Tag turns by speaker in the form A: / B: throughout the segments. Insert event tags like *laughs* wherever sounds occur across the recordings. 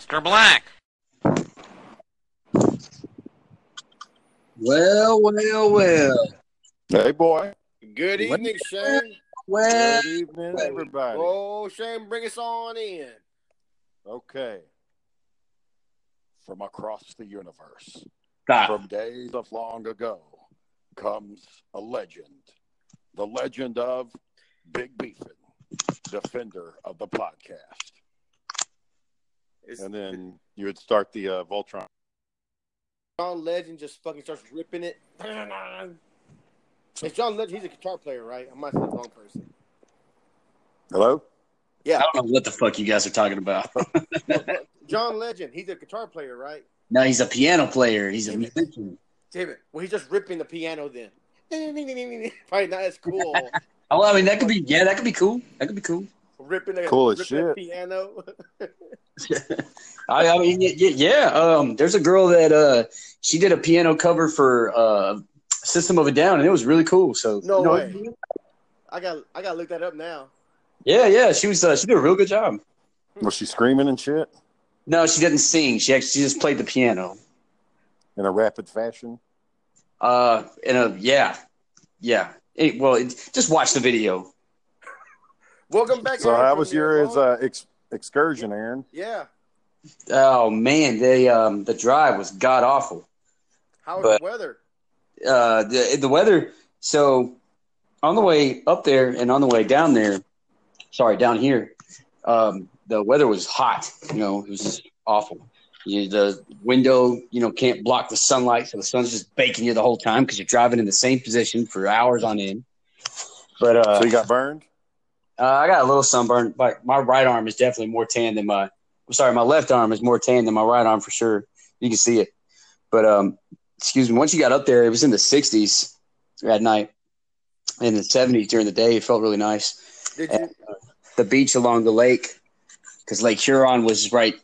A: Mr. Black.
B: Well, well, well,
C: Hey, boy.
D: Good evening, Shane.
B: well.
C: Good evening, everybody.
D: Oh, Shane, bring us on in.
C: Okay. From across the universe,
B: Stop.
C: from days of long ago, comes a legend. The legend of Big Beefin, defender of the podcast.
D: It's,
C: And then you would start the uh, Voltron.
D: John Legend just fucking starts ripping it. It's John Legend. He's a guitar player, right? I might say the wrong person.
C: Hello? Yeah.
B: I don't know what the fuck you guys are talking about. *laughs*
D: John Legend. He's a guitar player, right?
B: no, he's a piano player. He's a musician.
D: Damn it. Well, he's just ripping the piano then. *laughs* Probably not as cool. *laughs*
B: Oh, I mean, that could be. Yeah, that could be cool. That could be cool.
D: Ripping the,
C: Cool as
D: ripping the
C: shit.
D: piano. *laughs*
B: I, I mean, y- y- yeah. Um, there's a girl that uh, she did a piano cover for uh, System of a Down, and it was really cool. So
D: No
B: you know,
D: way. I got I got to look that up now.
B: Yeah, yeah. She was. Uh, she did a real good job.
C: Was she screaming and shit
B: No, she didn't sing. She actually she just played the piano.
C: in a rapid fashion?
B: Uh, in a yeah, yeah. It- well, it, just watch the video.
D: Welcome back.
C: So
D: Aaron,
C: how was
D: your
C: your his,
D: long-
C: uh, ex- excursion, Aaron?
D: Yeah.
B: Oh man, they um the drive was god awful.
D: How was
B: but-
D: the weather?
B: uh, the the weather. So on the way up there and on the way down there, sorry, down here, um, the weather was hot. You know, it was just awful. You, the window, you know, can't block the sunlight, so the sun's just baking you the whole time because you're driving in the same position for hours on end. But uh,
C: So you got burned?
B: Uh, I got a little sunburn. But my right arm is definitely more tan than my. I'm sorry, my left arm is more tan than my right arm for sure. You can see it. But um, excuse me. Once you got up there, it was in the 60s at night, in the 70s during the day. It felt really nice.
D: Did you?
B: The beach along the lake, because Lake Huron was right,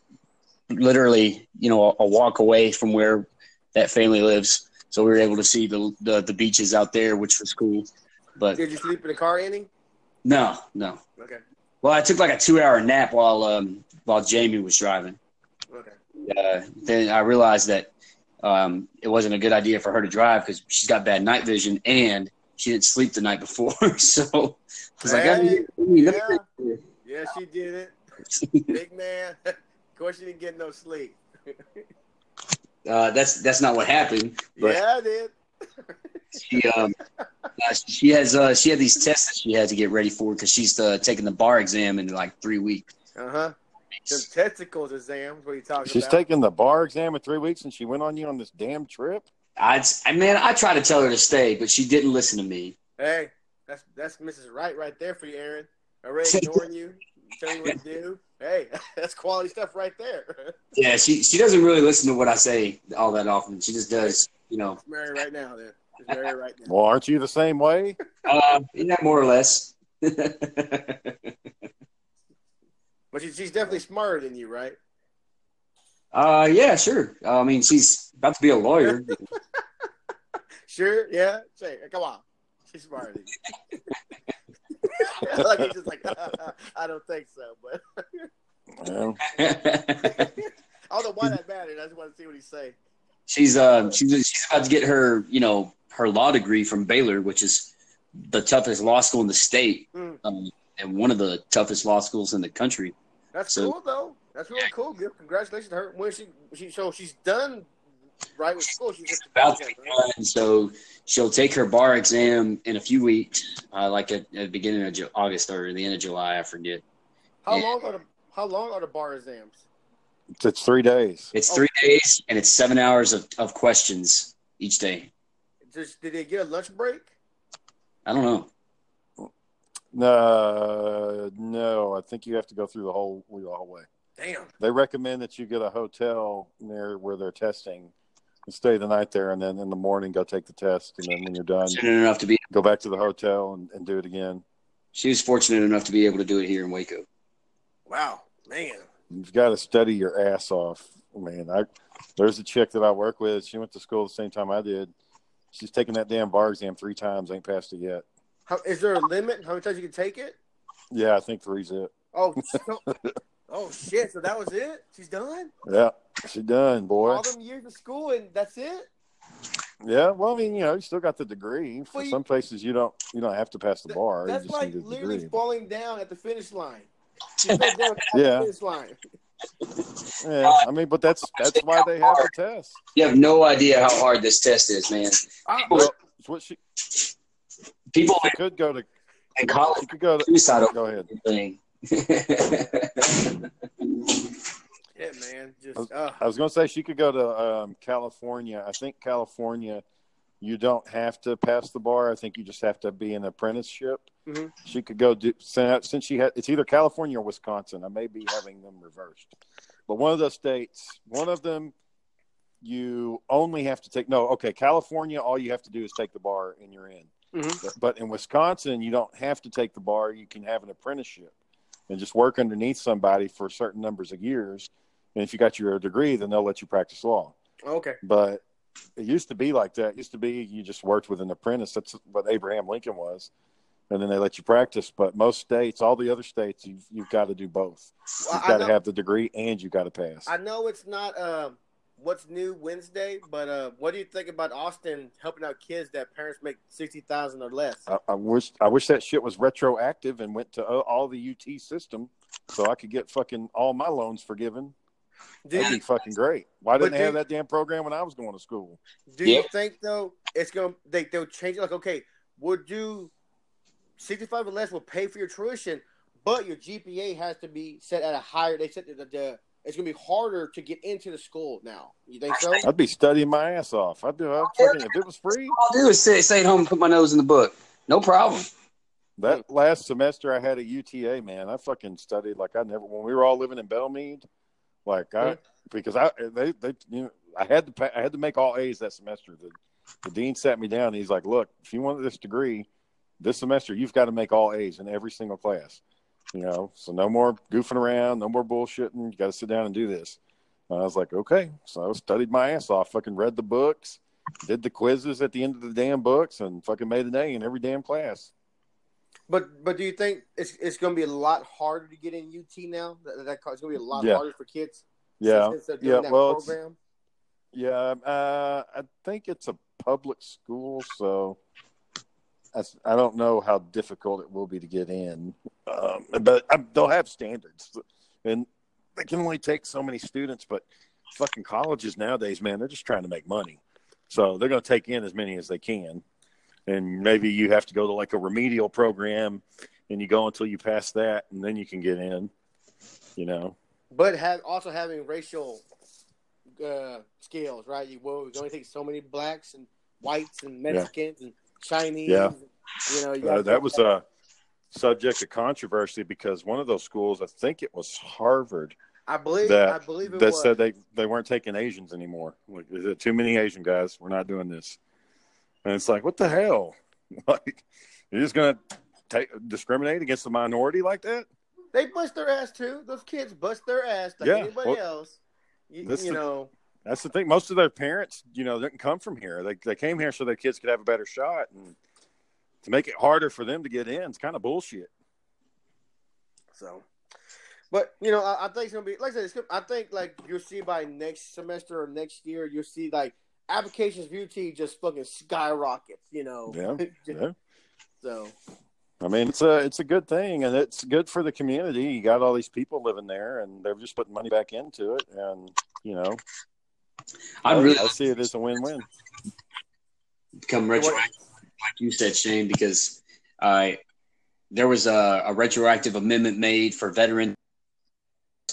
B: literally, you know, a, a walk away from where that family lives. So we were able to see the the, the beaches out there, which was cool. But
D: Did you sleep in the car any?
B: No, no.
D: Okay.
B: Well, I took like a two hour nap while um, while Jamie was driving.
D: Okay.
B: Uh, then I realized that um, it wasn't a good idea for her to drive because she's got bad night vision and she didn't sleep the night before. *laughs* so I was like, I
D: Hey,
B: mean, let
D: yeah.
B: me-
D: Yeah, she did it. *laughs* Big man. *laughs* of course, she didn't get no sleep.
B: uh, that's that's not what happened. But
D: yeah, I did.
B: She um, uh, she has uh, she had these tests that she had to get ready for because she's uh, taking the bar exam in like three weeks.
D: Uh huh. Them testicles exams. What are you talking
C: She's
D: about?
C: She's taking the bar exam in three weeks, and she went on you on this damn trip.
B: I, I man, I tried to tell her to stay, but she didn't listen to me.
D: Hey, that's that's Mrs. Wright right there for you, Aaron. Already ignoring you, telling you what to do. Hey, *laughs* that's quality stuff right there.
B: Yeah, she she doesn't really listen to what I say all that often. She just does, you know.
D: It's Mary right now, then. It's Mary right now.
C: Well, aren't you the same way?
B: Uh, yeah, more or less. *laughs*
D: But she, she's definitely smarter than you, right?
B: Uh, yeah, sure. Uh, I mean, she's about to be a lawyer. *laughs*
D: Sure, yeah. Say, come on. She's smarter than you. *laughs* like he's just like, I don't think so, but
C: Yeah.
D: I don't know why that mattered. I just want to see what he's saying.
B: She's uh she's she's about to get her you know her law degree from Baylor, which is the toughest law school in the state,
D: Mm.
B: um, and one of the toughest law schools in the country.
D: That's
B: So-
D: cool though. That's really cool. Good. Congratulations to her. When she she so she's done right with school. She's just
B: About to be done, so she'll take her bar exam in a few weeks, uh, like at, at the beginning of August or the end of July, I forget.
D: How
B: Yeah.
D: long are the how long are the bar exams?
C: It's, it's three days.
B: It's
D: Oh.
B: three days and it's seven hours of, of questions each day.
D: Just did they get a lunch break?
B: I don't know.
C: No, no. I think you have to go through the whole the whole way.
D: Damn.
C: They recommend that you get a hotel near where they're testing and stay the night there, and then in the morning go take the test, and then when you're done,
B: Fortunate enough to be
C: go back to the hotel and, and do it again.
B: she was fortunate enough to be able to do it here in Waco.
D: Wow, man.
C: You've got to study your ass off, man. I there's a chick that I work with. She went to school the same time I did. She's taken that damn bar exam three times, ain't passed it yet.
D: How is there a limit? How many times you can take it?
C: Yeah, I think three's it.
D: Oh, *laughs* so- oh shit! So that was it. She's done.
C: Yeah, she's done, boy.
D: All them years of school, and that's it.
C: Yeah, well, I mean, you know, you still got the degree. For
D: Well, you-
C: some places, you don't you don't have to pass the bar.
D: That's like literally
C: degree.
D: falling down at the finish line. You fell down at
C: Yeah.
D: the line.
C: Yeah, I mean, but that's that's why they have the test.
B: You have no idea how hard this test is, man.
D: I,
C: Well, what she,
B: People
C: she could go to.
B: and college
C: She could go to.
B: suicidal
C: Go ahead.
B: thing. *laughs*
D: yeah, man. Just uh,
C: I was going to say she could go to um, California. I think California, you don't have to pass the bar. I think you just have to be an apprenticeship.
D: Mhm.
C: She could go do since since she had. It's either California or Wisconsin. I may be having them reversed, but one of those states, one of them, you only have to take. No, okay, California, all you have to do is take the bar and you're in.
D: Mhm.
C: But, but in Wisconsin, you don't have to take the bar. You can have an apprenticeship and just work underneath somebody for certain numbers of years. And if you got your degree, then they'll let you practice law.
D: okay.
C: But it used to be like that. It used to be you just worked with an apprentice. That's what Abraham Lincoln was. And then they let you practice. But most states, all the other states, you've, you've got to do both. You've got to have the degree and you've got to pass.
D: I know it's not uh, what's new Wednesday, but uh, what do you think about Austin helping out kids that parents make sixty thousand or less?
C: I, I wish I wish that shit was retroactive and went to uh, all the UT system so I could get fucking all my loans forgiven.
D: Do
C: That'd
D: you,
C: be fucking great. Why didn't they have
D: do-
C: that damn program when I was going to school?
D: do you think though it's gonna they they'll change it? Like okay, we'll do sixty five or less. Will pay for your tuition, but your GPA has to be set at a higher. They said that the, the it's gonna be harder to get into the school now. You think so?
C: I'd be studying my ass off. I'd do. I'd fucking, if it was free,
B: All I'll do is sit, stay at home and put my nose in the book. No problem.
C: that last semester I had a UTA, man. I fucking studied like I never. When we were all living in Belmead, like I
D: Yeah.
C: because I they they you know I had to pa- I had to make all A's that semester. The, the dean sat me down. and He's like, "Look, if you want this degree, this semester you've got to make all A's in every single class. You know, so no more goofing around, no more bullshitting. You got to sit down and do this." And I was like, "Okay." So I studied my ass off. Fucking read the books, did the quizzes at the end of the damn books, and fucking made an A in every damn class.
D: But but do you think it's it's gonna be a lot harder to get in UT now? That, that it's gonna be a lot
C: Yeah.
D: harder for kids.
C: Yeah,
D: doing
C: yeah.
D: that
C: Well,
D: program.
C: yeah. Uh, I think it's a public school, so that's, I don't know how difficult it will be to get in. Um, but I, they'll have standards, and they can only take so many students. But fucking colleges nowadays, man, they're just trying to make money, so they're going to take in as many as they can. And maybe you have to go to like a remedial program, and you go until you pass that, and then you can get in. You know.
D: But have also having racial uh, scales, right? You will only take so many blacks and whites and Mexicans and Chinese.
C: Yeah.
D: You know, you
C: Uh, that was a subject of controversy because one of those schools, I think it was Harvard,
D: I believe.
C: that
D: I believe it
C: that
D: was.
C: said they they weren't taking Asians anymore. Like, is it too many Asian guys? We're not doing this. And it's like, what the hell? *laughs* Like, you're just gonna take discriminate against the minority like that?
D: they bust their ass too. Those kids bust their ass like
C: Yeah,
D: anybody
C: well-
D: else. You, you
C: is-
D: know,
C: That's the thing. Most of their parents, you know, didn't come from here. They they came here so their kids could have a better shot, and to make it harder for them to get in, it's kind of bullshit.
D: so. But you know, I, I think it's gonna be like I said. It's I think like you'll see by next semester or next year, you'll see like applications for UT just fucking skyrockets. You know.
C: Yeah, *laughs* yeah.
D: So
C: I mean, it's a it's a good thing, and it's good for the community. You got all these people living there, and they're just putting money back into it, and you know,
B: I'd really
C: I see it as a win-win.
B: become retroactive, like you said, Shane, because I there was a, a retroactive amendment made for veteran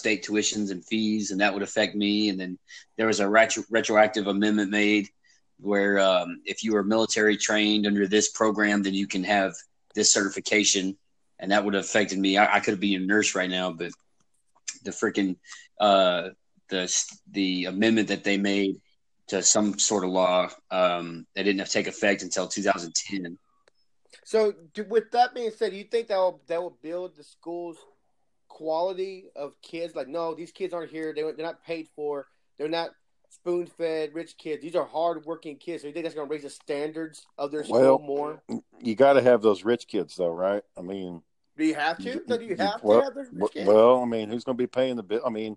B: state tuitions and fees, and that would affect me. And then there was a retro, retroactive amendment made where um, if you were military trained under this program, then you can have this certification, and that would have affected me. I, I could be a nurse right now, but the freaking uh, the the amendment that they made to some sort of law um, that didn't take effect until 2010.
D: So, with that being said, do you think that will that will build the school's quality of kids? Like, no, these kids aren't here. They, they're not paid for. They're not spoon fed rich kids. These are hard working kids. So, you think that's going to raise the standards of their school
C: Well-
D: more?
C: You got to have those rich kids, though, right? I mean,
D: Do you have to? Do you have
C: well,
D: to have those rich kids?
C: well, I mean, who's going to be paying the bill? I mean,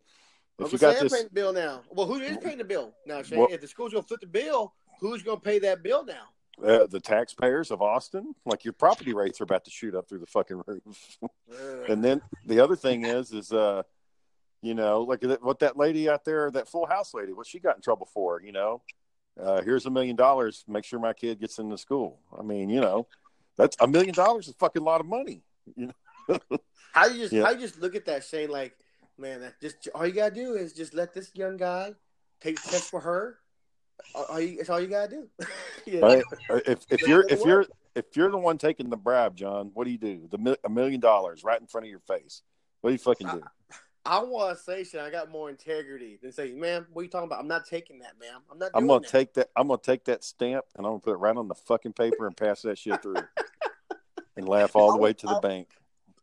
C: if
D: Uncle
C: you got this,
D: paying the bill now. Well, who is paying the bill now, Shane?
C: Well-
D: if the school's going to flip the bill, who's going to pay that bill now?
C: Uh, the taxpayers of Austin, like your property rates are about to shoot up through the fucking roof. *laughs* and then the other thing is, is uh, you know, like what that lady out there, that Full House lady, what she got in trouble for, you know. Uh, here's a million dollars. Make sure my kid gets into school. I mean, you know, that's a million dollars is a fucking lot of money. You know, *laughs*
D: How you just
C: Yeah.
D: how you just look at that, Shane? Like, man, that just all you gotta do is just let this young guy take test for her. All, all you, that's all you gotta do. *laughs* Know?
C: Right? Uh, if if you're if you're if you're the one taking the bribe, John, what do you do? The a million dollars right in front of your face. What do you fucking do?
D: I want to say, Shane, I got more integrity than say, man, what are you talking about? I'm not taking that, ma'am. I'm not. Doing
C: I'm gonna
D: that.
C: take that. I'm gonna take that stamp and I'm gonna put it right on the fucking paper and pass that shit through, *laughs* and laugh all the way to the
D: I-
C: bank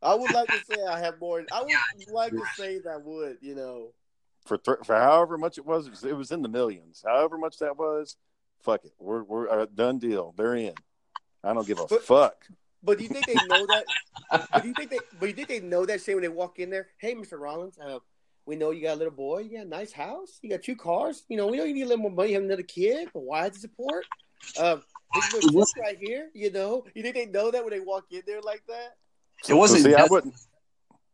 D: I would like to say I have more. I would *laughs* like to say that I would, you know.
C: For th- for however much it was. It was- It was in the millions. However much that was, fuck it. We're we're a done deal. They're in. I don't give a
D: But-
C: fuck.
D: But do you think they know that? but do you think they? But you think they know that? Say when they walk in there, hey, Mr. Rollins, uh, we know you got a little boy, you got a nice house, you got two cars. You know, we know you need a little more money, you have another kid, but why the support? Um, this is right here. You know, you think they know that when they walk in there like that?
B: It wasn't.
C: See, I
B: just,
C: wouldn't.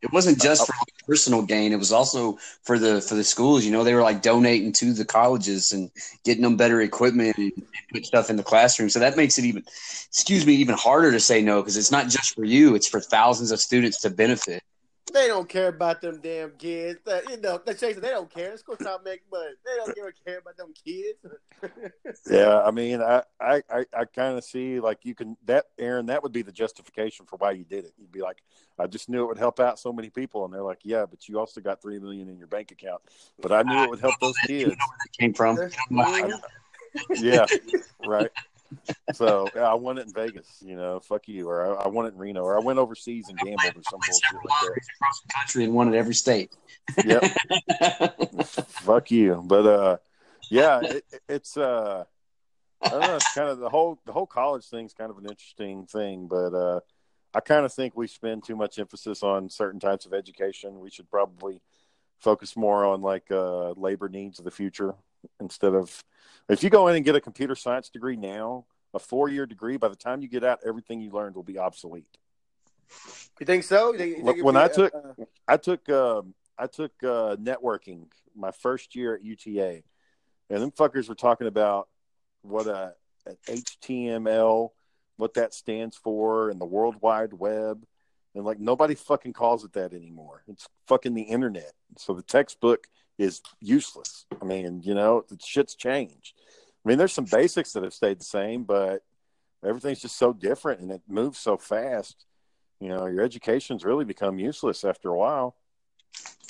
B: It wasn't uh, just uh, for like, personal gain. It was also for the for the schools. You know, they were like donating to the colleges and getting them better equipment and put stuff in the classroom. So that makes it even, excuse me, even harder to say no because it's not just for you. It's for thousands of students to benefit.
D: They don't care about them damn kids. Uh, you know, they say they don't care. Let's go try to make money. They don't give a care about them kids. *laughs*
C: Yeah, I mean, I I I, I kind of see like you can that Aaron. That would be the justification for why you did it. You'd be like, I just knew it would help out so many people, and they're like, Yeah, but you also got three million in your bank account. But I knew it would help those kids.
B: Came from. *laughs*
C: yeah, right. So yeah, I won it in Vegas, you know. Fuck you, or I, I won it in Reno, or I went overseas and gambled or some bullshit like
B: across the country and one in every state.
C: that. Yep. *laughs* Fuck you, but uh, yeah, it, it's uh, I don't know. It's kind of the whole the whole college thing's kind of an interesting thing, but uh, I kind of think we spend too much emphasis on certain types of education. We should probably focus more on like uh, labor needs of the future instead of if you go in and get a computer science degree now, a four year degree, by the time you get out, everything you learned will be obsolete.
D: You think so? You think- you think
C: When
D: be,
C: I took-
D: uh,
C: I took um, I took uh, networking my first year at UTA, and them fuckers were talking about what a an HTML, what that stands for, and the World Wide Web, and like nobody fucking calls it that anymore. It's fucking the internet. So the textbook is useless. I mean, you know, the shit's changed. I mean, there's some basics that have stayed the same, but everything's just so different and it moves so fast. You know, your education's really become useless after a while.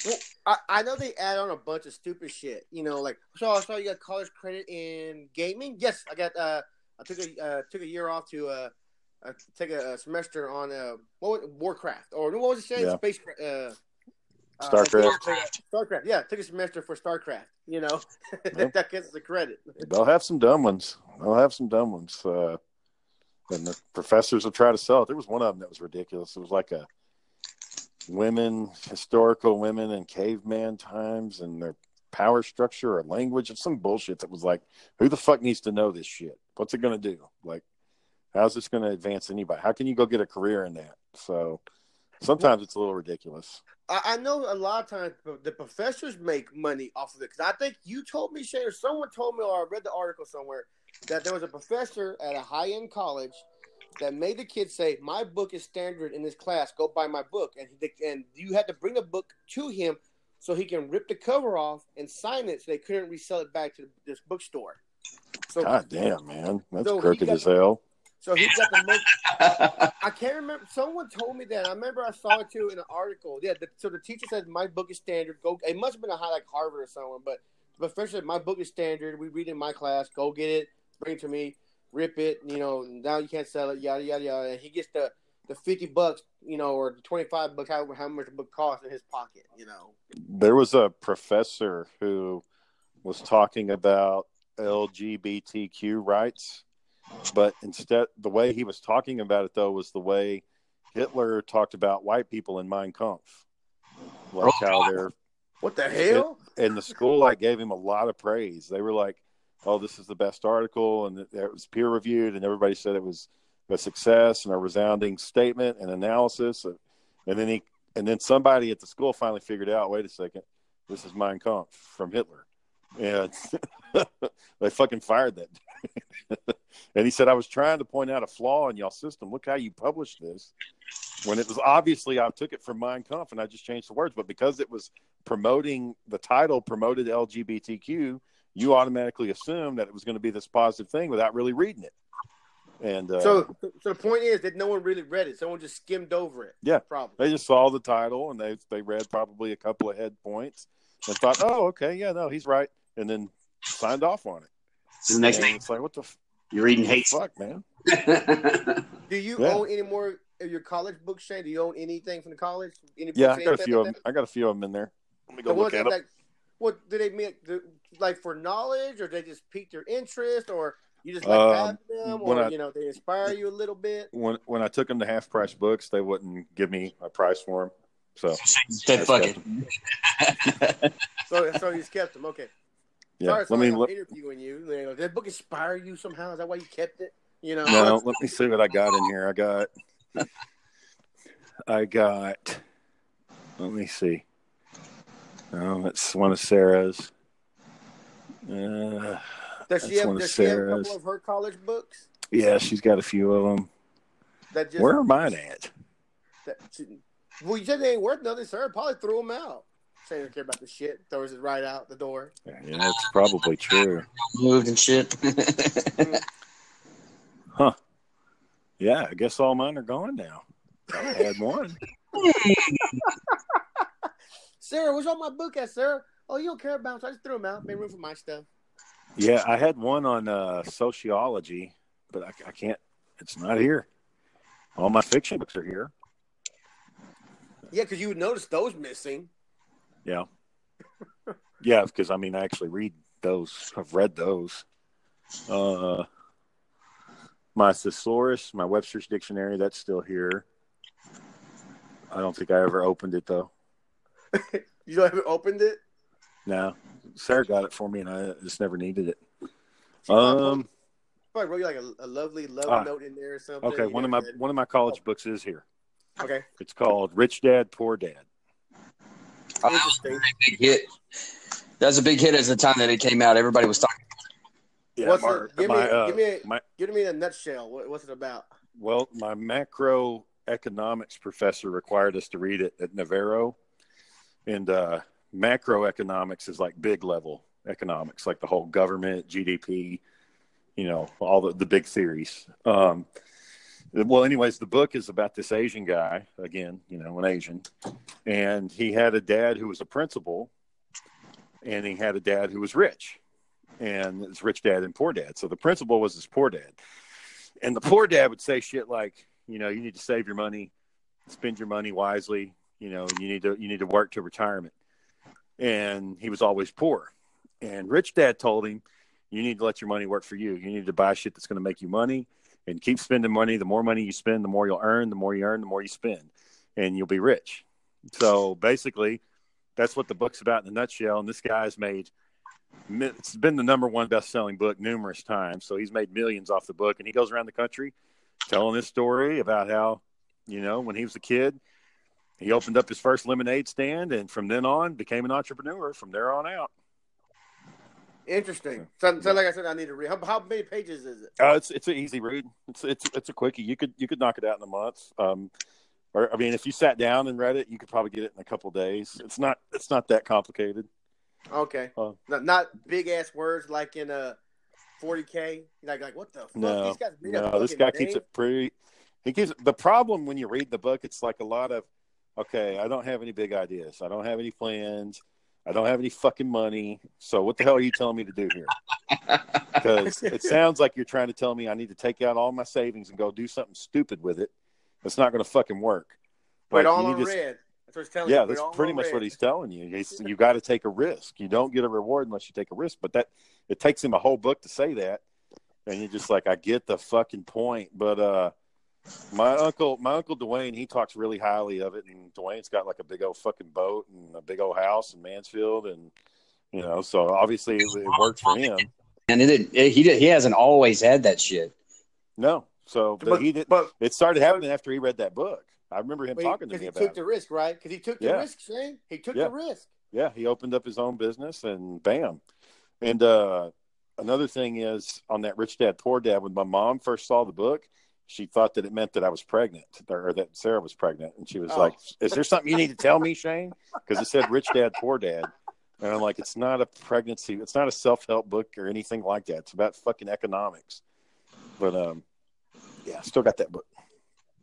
D: Well, I, I know they add on a bunch of stupid shit. You know, like so I saw you got college credit in gaming. Yes, I got. uh I took a uh, took a year off to uh, uh take a, a semester on uh what was- Warcraft or what was it? Shane?
C: Yeah.
D: Space. Uh, Uh,
C: Starcraft.
D: Starcraft. Yeah, took a semester for Starcraft. You know, *laughs* that, that gets the credit.
C: They'll have some dumb ones. They'll have some dumb ones. Uh, and the professors will try to sell it. There was one of them that was ridiculous. It was like a women, historical women in caveman times and their power structure or language of some bullshit that was like, who the fuck needs to know this shit? What's it going to do? Like, how's this going to advance anybody? How can you go get a career in that? So sometimes it's a little ridiculous.
D: I, I know a lot of times the professors make money off of it because I think you told me, Shane, or someone told me, or I read the article somewhere that there was a professor at a high end college that made the kids say, "My book is standard in this class. Go buy my book." And he, and you had to bring the book to him so he can rip the cover off and sign it, so they couldn't resell it back to this bookstore. So,
C: God damn, man, that's
D: So
C: crooked
D: got
C: as hell.
D: So he's got the most. I can't remember. Someone told me that. I remember I saw it too in an article. Yeah. The, so the teacher said my book is standard. Go. It must have been a high like Harvard or somewhere. But the professor said my book is standard. We read it in my class. Go get it. Bring it to me. Rip it. You know. Now you can't sell it. Yada yada yada. And he gets the the fifty bucks. You know, or the twenty five bucks. How how much the book costs in his pocket. You know.
C: There was a professor who was talking about LGBTQ rights, but instead, the way he was talking about it though was the way Hitler talked about white people in Mein Kampf, like how they're
D: What the hell?
C: and the school like gave him a lot of praise. They were like, "Oh, this is the best article," and it it was peer reviewed, and everybody said it was a success and a resounding statement and analysis. And, and then he and then somebody at the school finally figured out, wait a second, this is Mein Kampf from Hitler, and *laughs* they fucking fired that. *laughs* and he said, I was trying to point out a flaw in y'all system. Look how you published this. When it was obviously I took it from Mein Kampf and I just changed the words, but because it was promoting the title promoted LGBTQ, you automatically assumed that it was going to be this positive thing without really reading it. And uh,
D: So, so the point is that no one really read it. Someone just skimmed over it.
C: Yeah.
D: Probably.
C: they just saw the title and they they read probably a couple of head points and thought, oh, okay, yeah, no, he's right, and then signed off on it.
B: So the next
C: And
B: thing
C: it's like, what the f-
B: you're reading hate.
C: fuck, man? *laughs*
D: Do you
C: Yeah.
D: own any more of your college books, Shane? Do you own anything from the college? Any
C: Yeah, I got a few
D: like
C: of them.
D: that?
C: I got a few of them in there. Let me go look at them.
D: like, what do they mean? do- Like for knowledge, or they just piqued your interest, or you just like
C: Um,
D: them,
C: when
D: or
C: I-
D: you know they inspire you a little bit?
C: When when I took them to half price books, they wouldn't give me a price for them. So
B: Said fuck it.
D: So, so you just kept them. Okay.
C: Yeah,
D: Sorry,
C: let me look.
D: interviewing you. You Did that book inspire you somehow? Is that why you kept it? You know.
C: No, let me see what I got in here. I got, I got. Let me see. Oh, that's one of Sarah's. Uh,
D: Does she have? Does she have a couple of her college books?
C: yeah, she's got a few of them.
D: That just
C: Where are mine at?
D: That, she, well, you said they ain't worth nothing, sir. Probably threw them out. Saying don't care about the shit. Throws it right out the door.
C: Yeah, that's probably true.
B: Moved and shit. *laughs*
C: Huh? Yeah, I guess all mine are gone now. I had one. *laughs*
D: Sarah, what's on my book at, Sarah? Oh, you don't care about them, so I just threw them out. Made room for my stuff.
C: Yeah, I had one on uh, sociology, but I, I can't. It's not here. All my fiction books are here.
D: Yeah, because you would notice those missing.
C: Yeah. Yeah, because I mean, I actually read those. I've read those. Uh, my thesaurus, my Webster's dictionary, that's still here. I don't think I ever opened it though. *laughs*
D: You don't haven't opened it.
C: No, Sarah got it for me, and I just never needed it. Um.
D: probably wrote you like a, a lovely love
C: Ah.
D: note in there or something.
C: Okay, one of my one of my college books is here.
D: Okay,
C: It's called Rich Dad Poor Dad.
D: Interesting.
B: big hit. That was a big hit at the time that it came out. Everybody was talking.
C: Yeah,
D: What's
C: my-
D: it? Give
C: my,
D: me,
C: uh,
D: give me, a,
C: my
D: give me in a nutshell. What, what's it about?
C: Well, my macroeconomics professor required us to read it at Navarro, and uh, macroeconomics is like big level economics, like the whole government, GDP, you know, all the, the big theories. Um, well, anyways, the book is about this Asian guy, again, you know, an Asian, and he had a dad who was a principal, and he had a dad who was rich, and it's rich dad and poor dad. So the principal was his poor dad. And the poor dad would say shit like, you know, you need to save your money, spend your money wisely, You know, you need to you need to work to retirement. And he was always poor. And rich dad told him, you need to let your money work for you. You need to buy shit that's going to make you money and keep spending money. The more money you spend, the more you'll earn. The more you earn, the more you spend, and you'll be rich. So basically, that's what the book's about in a nutshell. And this guy's made it's been the number one best-selling book numerous times. So he's made millions off the book, and he goes around the country telling this story about how you know when he was a kid he opened up his first lemonade stand and from then on became an entrepreneur from there on out
D: Interesting. So, so like I said, I need to read. How, how many pages is it?
C: uh, it's it's an easy read it's it's it's a quickie you could you could knock it out in a month um or i mean if you sat down and read it you could probably get it in a couple days it's not it's not that complicated
D: Okay.
C: Uh,
D: not, not big ass words like in a 40k. Like like what the fuck?
C: no
D: These guys
C: no this guy keeps
D: names?
C: it pretty he keeps the problem when you read the book it's like a lot of okay i don't have any big ideas i don't have any plans i don't have any fucking money. So what the hell are you telling me to do here? Because *laughs* it sounds like you're trying to tell me i need to take out all my savings and go do something stupid with it. That's not going to fucking work. Like,
D: all on
C: to-
D: red. That's what it's telling
C: yeah
D: you.
C: That's pretty much
D: red.
C: what he's telling you. He's, *laughs* you got to take a risk. You don't get a reward unless you take a risk but that it takes him a whole book to say that. And you're just like i get the fucking point but uh my uncle my uncle dwayne he talks really highly of it and dwayne's got like a big old fucking boat and a big old house in mansfield and you know so obviously it, it worked for him
B: And it, it, he did, he hasn't always had that shit.
C: no so but,
D: But,
C: he did
D: but,
C: it started happening after he read that book i remember him
D: but
C: talking to me about.
D: because he took
C: it
D: the risk, right? Because he took the
C: Yeah.
D: risk, Shane. He took
C: Yeah.
D: the risk.
C: yeah he opened up his own business and bam and uh another thing is on that rich dad poor dad when my mom first saw the book she thought that it meant that i was pregnant or that sarah was pregnant and she was
D: Oh.
C: like is there something you need to tell me shane because it said rich dad poor dad and i'm like it's not a pregnancy it's not a self-help book or anything like that it's about fucking economics but um yeah still got that book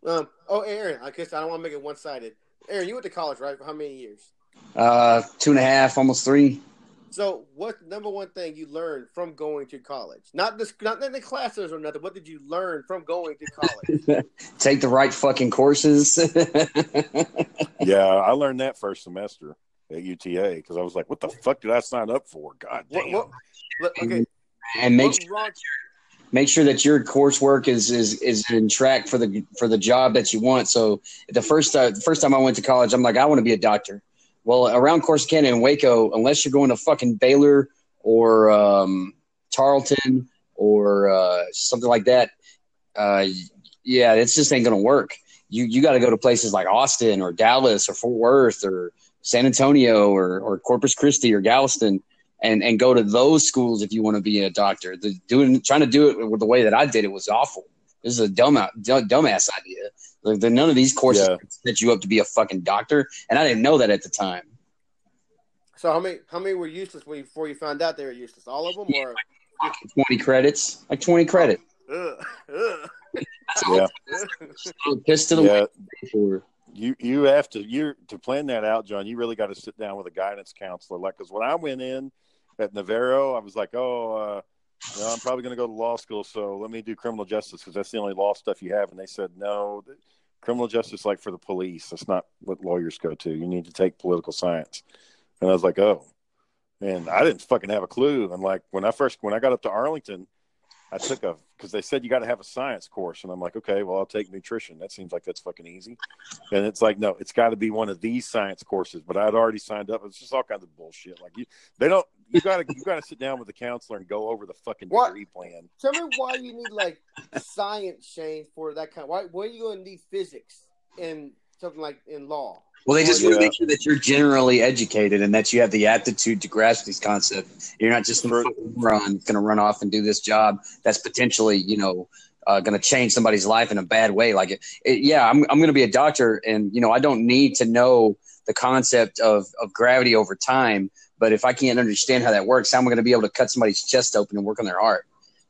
D: Um. Oh, Aaron. I guess I don't want to make it one sided. Aaron, you went to college, right? For how many years?
B: Uh, two and a half, almost three.
D: So, what's the number one thing you learned from going to college? Not this, not in the classes or nothing. What did you learn from going to college? *laughs*
B: Take the right fucking courses. *laughs*
C: yeah i learned that first semester at uta because i was like what the fuck did i sign up for god damn
D: what, look, okay.
B: and make
D: what wrong-
B: make sure that your coursework is is is in track for the for the job that you want. So the first uh, the first time I went to college, I'm like, I want to be a doctor. Well, around Corsicana and Waco, unless you're going to fucking Baylor or um, Tarleton or uh, something like that, uh, yeah, it's just ain't gonna work. You you got to go to places like Austin or Dallas or Fort Worth or San Antonio or or Corpus Christi or Galveston and and go to those schools if you want to be a doctor. The doing trying to do it with the way that I did it was awful. This is a dumb dumb dumbass idea. Like, the, none of these courses
C: Yeah.
B: set you up to be a fucking doctor, and I didn't know that at the time.
D: So, how many how many were useless when you, before you found out they were useless? All of them, or
B: Twenty credits, like twenty credits.
D: ugh, *laughs* ugh.
C: yeah
B: Pissed to the
C: yeah
B: wind
C: you you have to you to plan that out, John. You really got to sit down with a guidance counselor. Like, because when I went in at Navarro, I was like, oh, uh, you know, I'm probably going to go to law school, so let me do criminal justice because that's the only law stuff you have. And they said, no, th- criminal justice like for the police. That's not what lawyers go to. You need to take political science. And I was like, oh, and I didn't fucking have a clue. And like when I first when I got up to Arlington, I took a because they said you got to have a science course, and I'm like, okay, well, I'll take nutrition. That seems like that's fucking easy. And it's like, no, it's got to be one of these science courses. But I'd already signed up. It's just all kinds of bullshit. Like you, they don't. You gotta you gotta sit down with the counselor and go over the fucking
D: What?
C: degree plan.
D: Tell me why you need like science, Shane, for that kind. Why? Why are you going to need physics in something like in law?
B: Well, they just want
C: Yeah.
B: to make sure that you're generally educated and that you have the aptitude to grasp these concepts. You're not just some
C: For-
B: fucking run going to run off and do this job that's potentially, you know, uh, going to change somebody's life in a bad way. Like, it, it, yeah, I'm I'm going to be a doctor, and you know, I don't need to know the concept of of gravity over time. But if I can't understand how that works, how am I going to be able to cut somebody's chest open and work on their heart?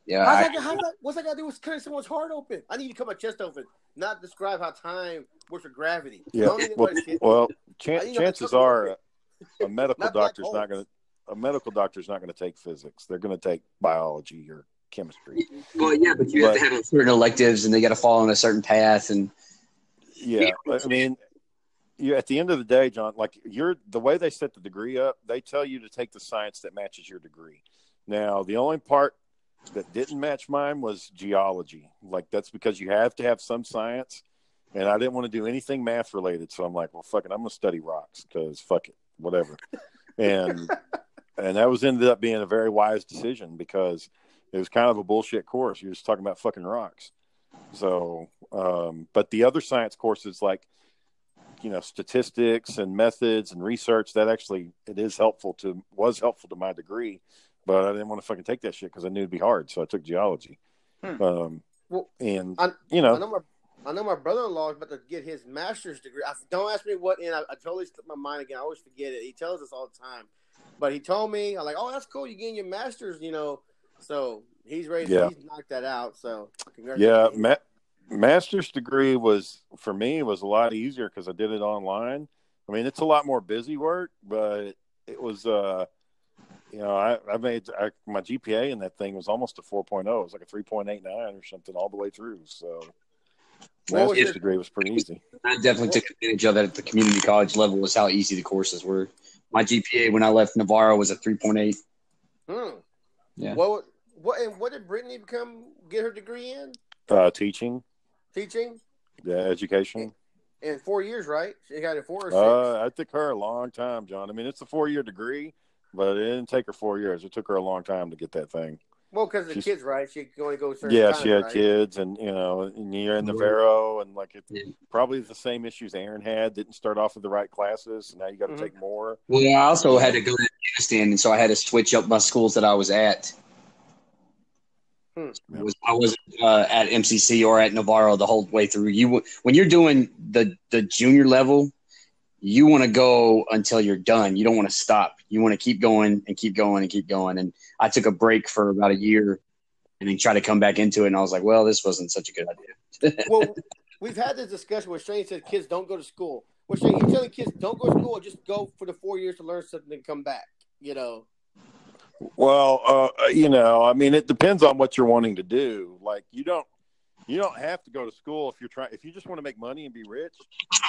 B: Yeah,
D: How's
B: I-
D: that, how's that, what's that got to do with cutting someone's heart open? I need to cut my chest open, not describe how time works with gravity.
C: Yeah.
D: don't
C: Well, well chan-
D: need to know
C: chances are a, a *laughs* medical
D: Not black
C: doctor's not going to a medical doctor's not going to take physics. They're going to take biology or chemistry.
B: well, yeah, but you have to have certain electives, and they got to fall on a certain path, and
C: Yeah, I mean, you at the end of the day, John, like you're the way they set the degree up, they tell you to take the science that matches your degree. Now, the only part that didn't match mine was geology. Like that's because you have to have some science, and I didn't want to do anything math related. So I'm like, well, fuck it, I'm gonna study rocks because fuck it, whatever. *laughs* and and that was ended up being a very wise decision because it was kind of a bullshit course. You're just talking about fucking rocks. So, um, but the other science courses like you know statistics and methods and research that actually it is helpful to was helpful to my degree but i didn't want to fucking take that shit because i knew it'd be hard so i took geology
D: Hmm.
C: um
D: Well,
C: and
D: I-
C: you know
D: I know my I know my brother-in-law is about to get his master's degree. I, don't ask me what, and I, I totally slipped my mind again. I always forget it. He tells us all the time, but he told me, I'm like, oh, that's cool. You're getting your master's, you know. So he's ready.
C: Yeah.
D: He's knocked that out. So
C: yeah ma- master's degree was for me was a lot easier because i did it online i mean it's a lot more busy work but it was uh you know i, I made I, my gpa in that thing was almost a 4.0 it was like a 3.89 or something all the way through so
D: What was
C: master's
D: your-
C: degree was pretty easy
B: I definitely took advantage of that at the community college level. Was how easy the courses were. My GPA when I left Navarro was a three point eight.
D: Hmm.
B: Yeah.
D: What what and what did Brittany become get her degree in?
C: uh teaching
D: Teaching
C: yeah education
D: in four years, right? She got it four or six.
C: Uh, it took her a long time, John. I mean, it's a four year degree, but it didn't take her four years. It took her a long time to get that thing.
D: well, because of the kids, right? She can only go certain
C: Yeah,
D: times,
C: she had
D: right?
C: kids, and you know, and you're in the
B: Mhm.
C: Vero, and like it,
B: Yeah.
C: probably the same issues Aaron had. Didn't start off with the right classes, and now you got to
D: Mhm.
C: take more.
B: Well, I also had to go to Afghanistan, and so I had to switch up my schools that I was at.
D: Hmm.
B: I was I wasn't uh, at MCC or at Navarro the whole way through. You when you're doing the the junior level, you want to go until you're done. You don't want to stop. You want to keep going and keep going and keep going. And I took a break for about a year, and then tried to come back into it. And I was like, well, this wasn't such a good idea. *laughs*
D: well, we've had this discussion where Shane said kids don't go to school. Well, Shane, you telling kids don't go to school, just go for the four years to learn something and come back. You know,
C: Well, uh, you know, I mean, it depends on what you're wanting to do. Like, you don't, you don't have to go to school if you're trying. If you just want to make money and be rich,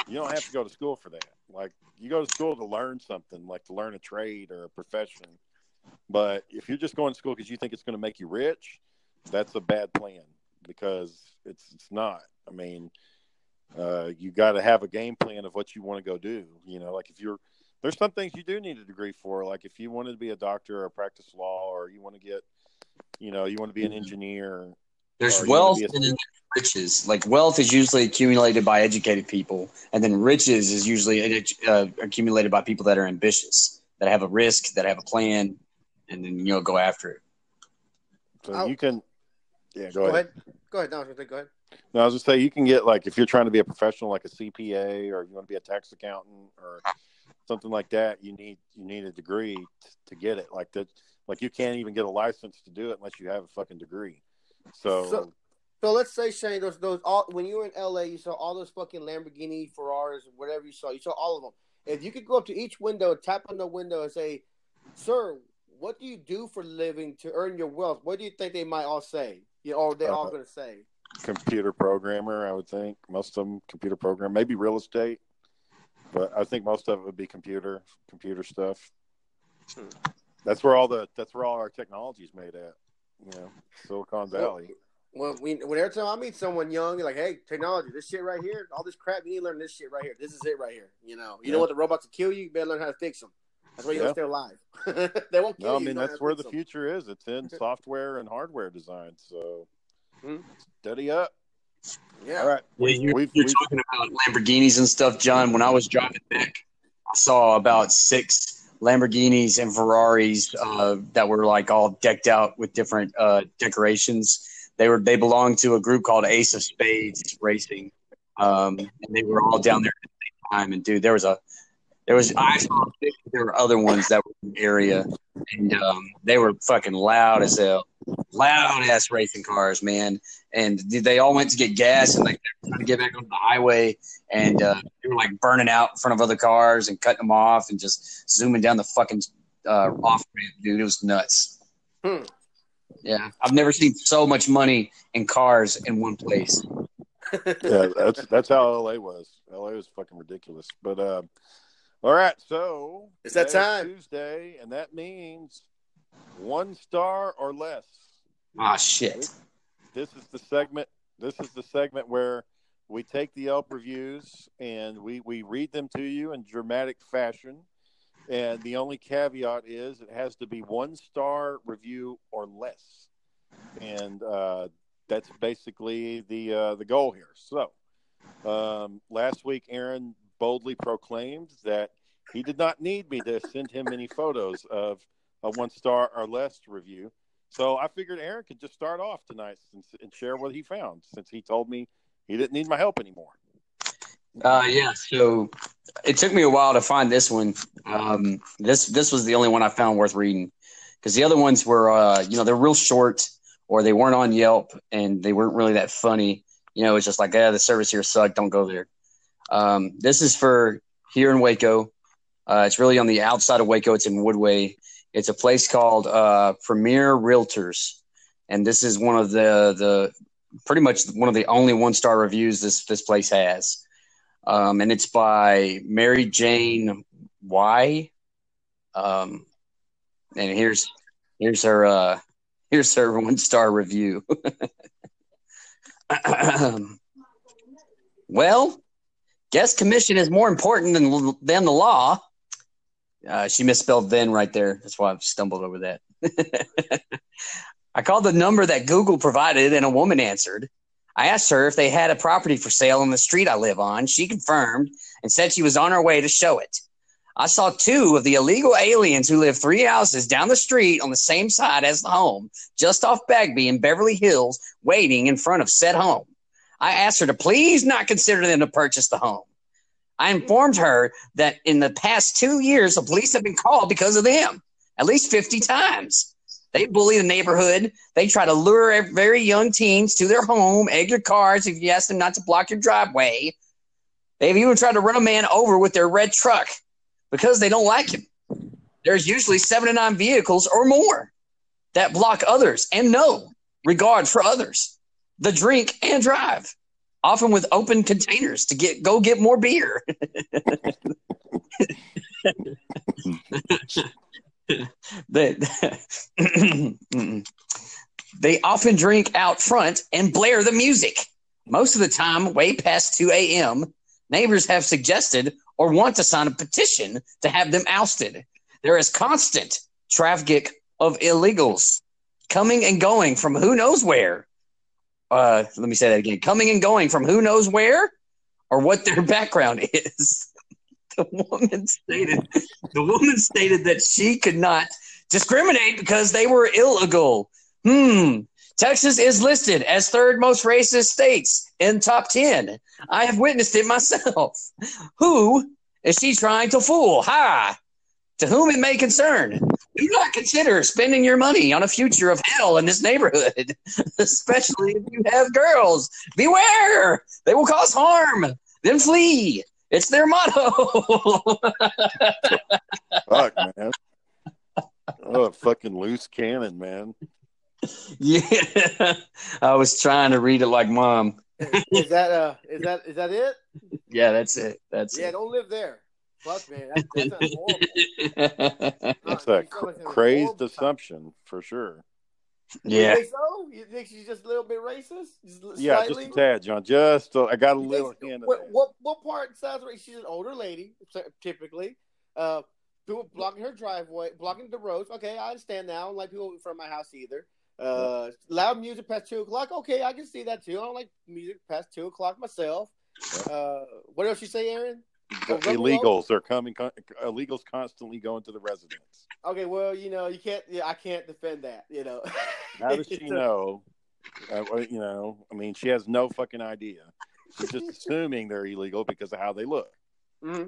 C: you don't have to go to school for that. Like, you go to school to learn something, like to learn a trade or a profession. But if you're just going to school because you think it's going to make you rich, that's a bad plan because it's it's not. I mean, uh, you got to have a game plan of what you want to go do. You know, like if you're there's some things you do need a degree for. Like if you wanted to be a doctor or practice law, or you want to get, you know, you want to be an engineer.
B: There's wealth
C: wanna be a-
B: and then riches. Like wealth is usually accumulated by educated people, and then riches is usually uh, accumulated by people that are ambitious, that have a risk, that have a plan, and then you know go after it.
C: So
D: I'll-
C: you can, yeah, go,
D: go
C: ahead.
D: ahead. Go ahead. No, I was gonna say, go ahead.
C: No, I was just say you can get like if you're trying to be a professional, like a CPA, or you want to be a tax accountant, or something like that. You need you need a degree t- to get it. Like that, like you can't even get a license to do it unless you have a fucking degree. So,
D: So- So let's say Shane, those those all when you were in LA, you saw all those fucking Lamborghini, Ferraris, whatever you saw. You saw all of them. If you could go up to each window, tap on the window, and say, "Sir, what do you do for a living to earn your wealth?" What do you think they might all say? You know, or they all
C: Uh,
D: going to say?
C: computer programmer, I would think most of them computer program, maybe real estate, but I think most of it would be computer computer stuff.
D: Hmm.
C: That's where all the that's where all our technology is made at. You know, Silicon Valley.
D: Well, we, when every time I meet someone young, you're like, "Hey, technology, this shit right here, all this crap, you need to learn this shit right here. This is it right here." You know, you
C: Yeah.
D: don't want the robots to kill you. You better learn how to fix them. That's why you
C: Yeah.
D: don't stay alive. *laughs* they won't kill
C: No, I mean
D: you
C: that's where
D: the
C: the
D: 'em.
C: future is. It's in *laughs* software and hardware design. So
D: Hmm.
C: study up.
D: Yeah.
C: All right,
B: Yeah, you're,
C: we've,
B: you're
C: we've
B: talking about Lamborghinis and stuff, John. When I was driving back, I saw about six Lamborghinis and Ferraris uh, that were like all decked out with different uh, decorations. They were they belonged to a group called Ace of Spades Racing, um, and they were all down there at the same time. And dude, there was a there was I saw *laughs* there were other ones that were in the area, and um, they were fucking loud as hell, loud ass racing cars, man and they all went to get gas and like they were trying to get back on the highway and uh, they were like burning out in front of other cars and cutting them off and just zooming down the fucking uh, off ramp, dude. It was nuts.
D: Hmm.
B: Yeah, I've never seen so much money in cars in one place. *laughs*
C: yeah, that's that's how LA was. LA was fucking ridiculous. But uh, all right, so
D: It's that time.
C: Tuesday, and that means one star or less.
B: Ah, shit.
C: This is the segment. This is the segment where we take the Yelp reviews and we we read them to you in dramatic fashion. And the only caveat is it has to be one star review or less. And uh, that's basically the uh, the goal here. So um, last week, Aaron boldly proclaimed that he did not need me to send him any photos of a one star or less review. So I figured Aaron could just start off tonight since, and share what he found, since he told me he didn't need my help anymore.
B: Uh, yeah. So it took me a while to find this one. Um, this this was the only one I found worth reading because the other ones were, uh, you know, they're real short or they weren't on Yelp and they weren't really that funny. You know, it's just like, yeah, the service here sucked. Don't go there. Um, this is for here in Waco. Uh, it's really on the outside of Waco. It's in Woodway. It's a place called uh, Premier Realtors, and this is one of the the pretty much one of the only one star reviews this this place has. Um, and it's by Mary Jane Y. Um, and here's here's her uh, here's her *laughs* one star review. *laughs* well, guest commission is more important than than the law. Uh, she misspelled then right there. That's why I've stumbled over that. *laughs* I called the number that Google provided, and a woman answered. I asked her if they had a property for sale on the street I live on. She confirmed and said she was on her way to show it. I saw two of the illegal aliens who live three houses down the street on the same side as the home, just off Bagby in Beverly Hills, waiting in front of said home. I asked her to please not consider them to purchase the home. I informed her that in the past two years, the police have been called because of them, at least 50 times. They bully the neighborhood. They try to lure very young teens to their home, egg your cars if you ask them not to block your driveway. They've even tried to run a man over with their red truck because they don't like him. There's usually seven to nine vehicles or more that block others and no regard for others. The drink and drive, often with open containers to get go get more beer. *laughs* they, *clears throat* they often drink out front and blare the music. Most of the time, way past 2 a.m., neighbors have suggested or want to sign a petition to have them ousted. There is constant traffic of illegals coming and going from who knows where. Uh, let me say that again coming and going from who knows where or what their *laughs* background is *laughs* the woman stated the woman stated that she could not discriminate because they were illegal. Hmm. Texas is listed as third most racist states in top 10. I have witnessed it myself. *laughs* Who is she trying to fool? Ha! To whom it may concern. Do not consider spending your money on a future of hell in this neighborhood, *laughs* especially if you have girls. Beware! They will cause harm. Then flee. It's their motto. *laughs*
C: Fuck, man. Oh, fucking loose cannon, man.
B: yeah, *laughs* I was trying to read it like mom.
D: is that uh is that is that it?
B: Yeah, that's it. That's
D: Yeah,
B: it.
D: don't live there. Fuck man, that, that sounds horrible. *laughs*
C: That's
D: Uh,
C: a
D: you sound like a
C: crazed
D: horrible-
C: assumption for sure.
B: yeah,
D: You think so? You think she's just a little bit racist? Just li-
C: Yeah,
D: slightly?
C: just a tad, John. Just uh, I got a
D: You
C: little
D: think-
C: hint of
D: what, what what part sounds right? She's an older lady, typically. Uh, people blocking her driveway, blocking the roads. Okay, I understand now. I don't like people in front of my house either. Uh, loud music past two o'clock. Okay, I can see that too. I don't like music past two o'clock myself. Uh, what else you say, Aaron?
C: The
D: Oh, Rumble
C: illegals are coming. Con- illegals constantly going to the residence.
D: Okay, well, you know, you can't. Yeah, I can't defend that. You know.
C: How does *laughs* she know? Uh, you know, I mean, she has no fucking idea. She's just assuming they're illegal because of how they look.
D: hmm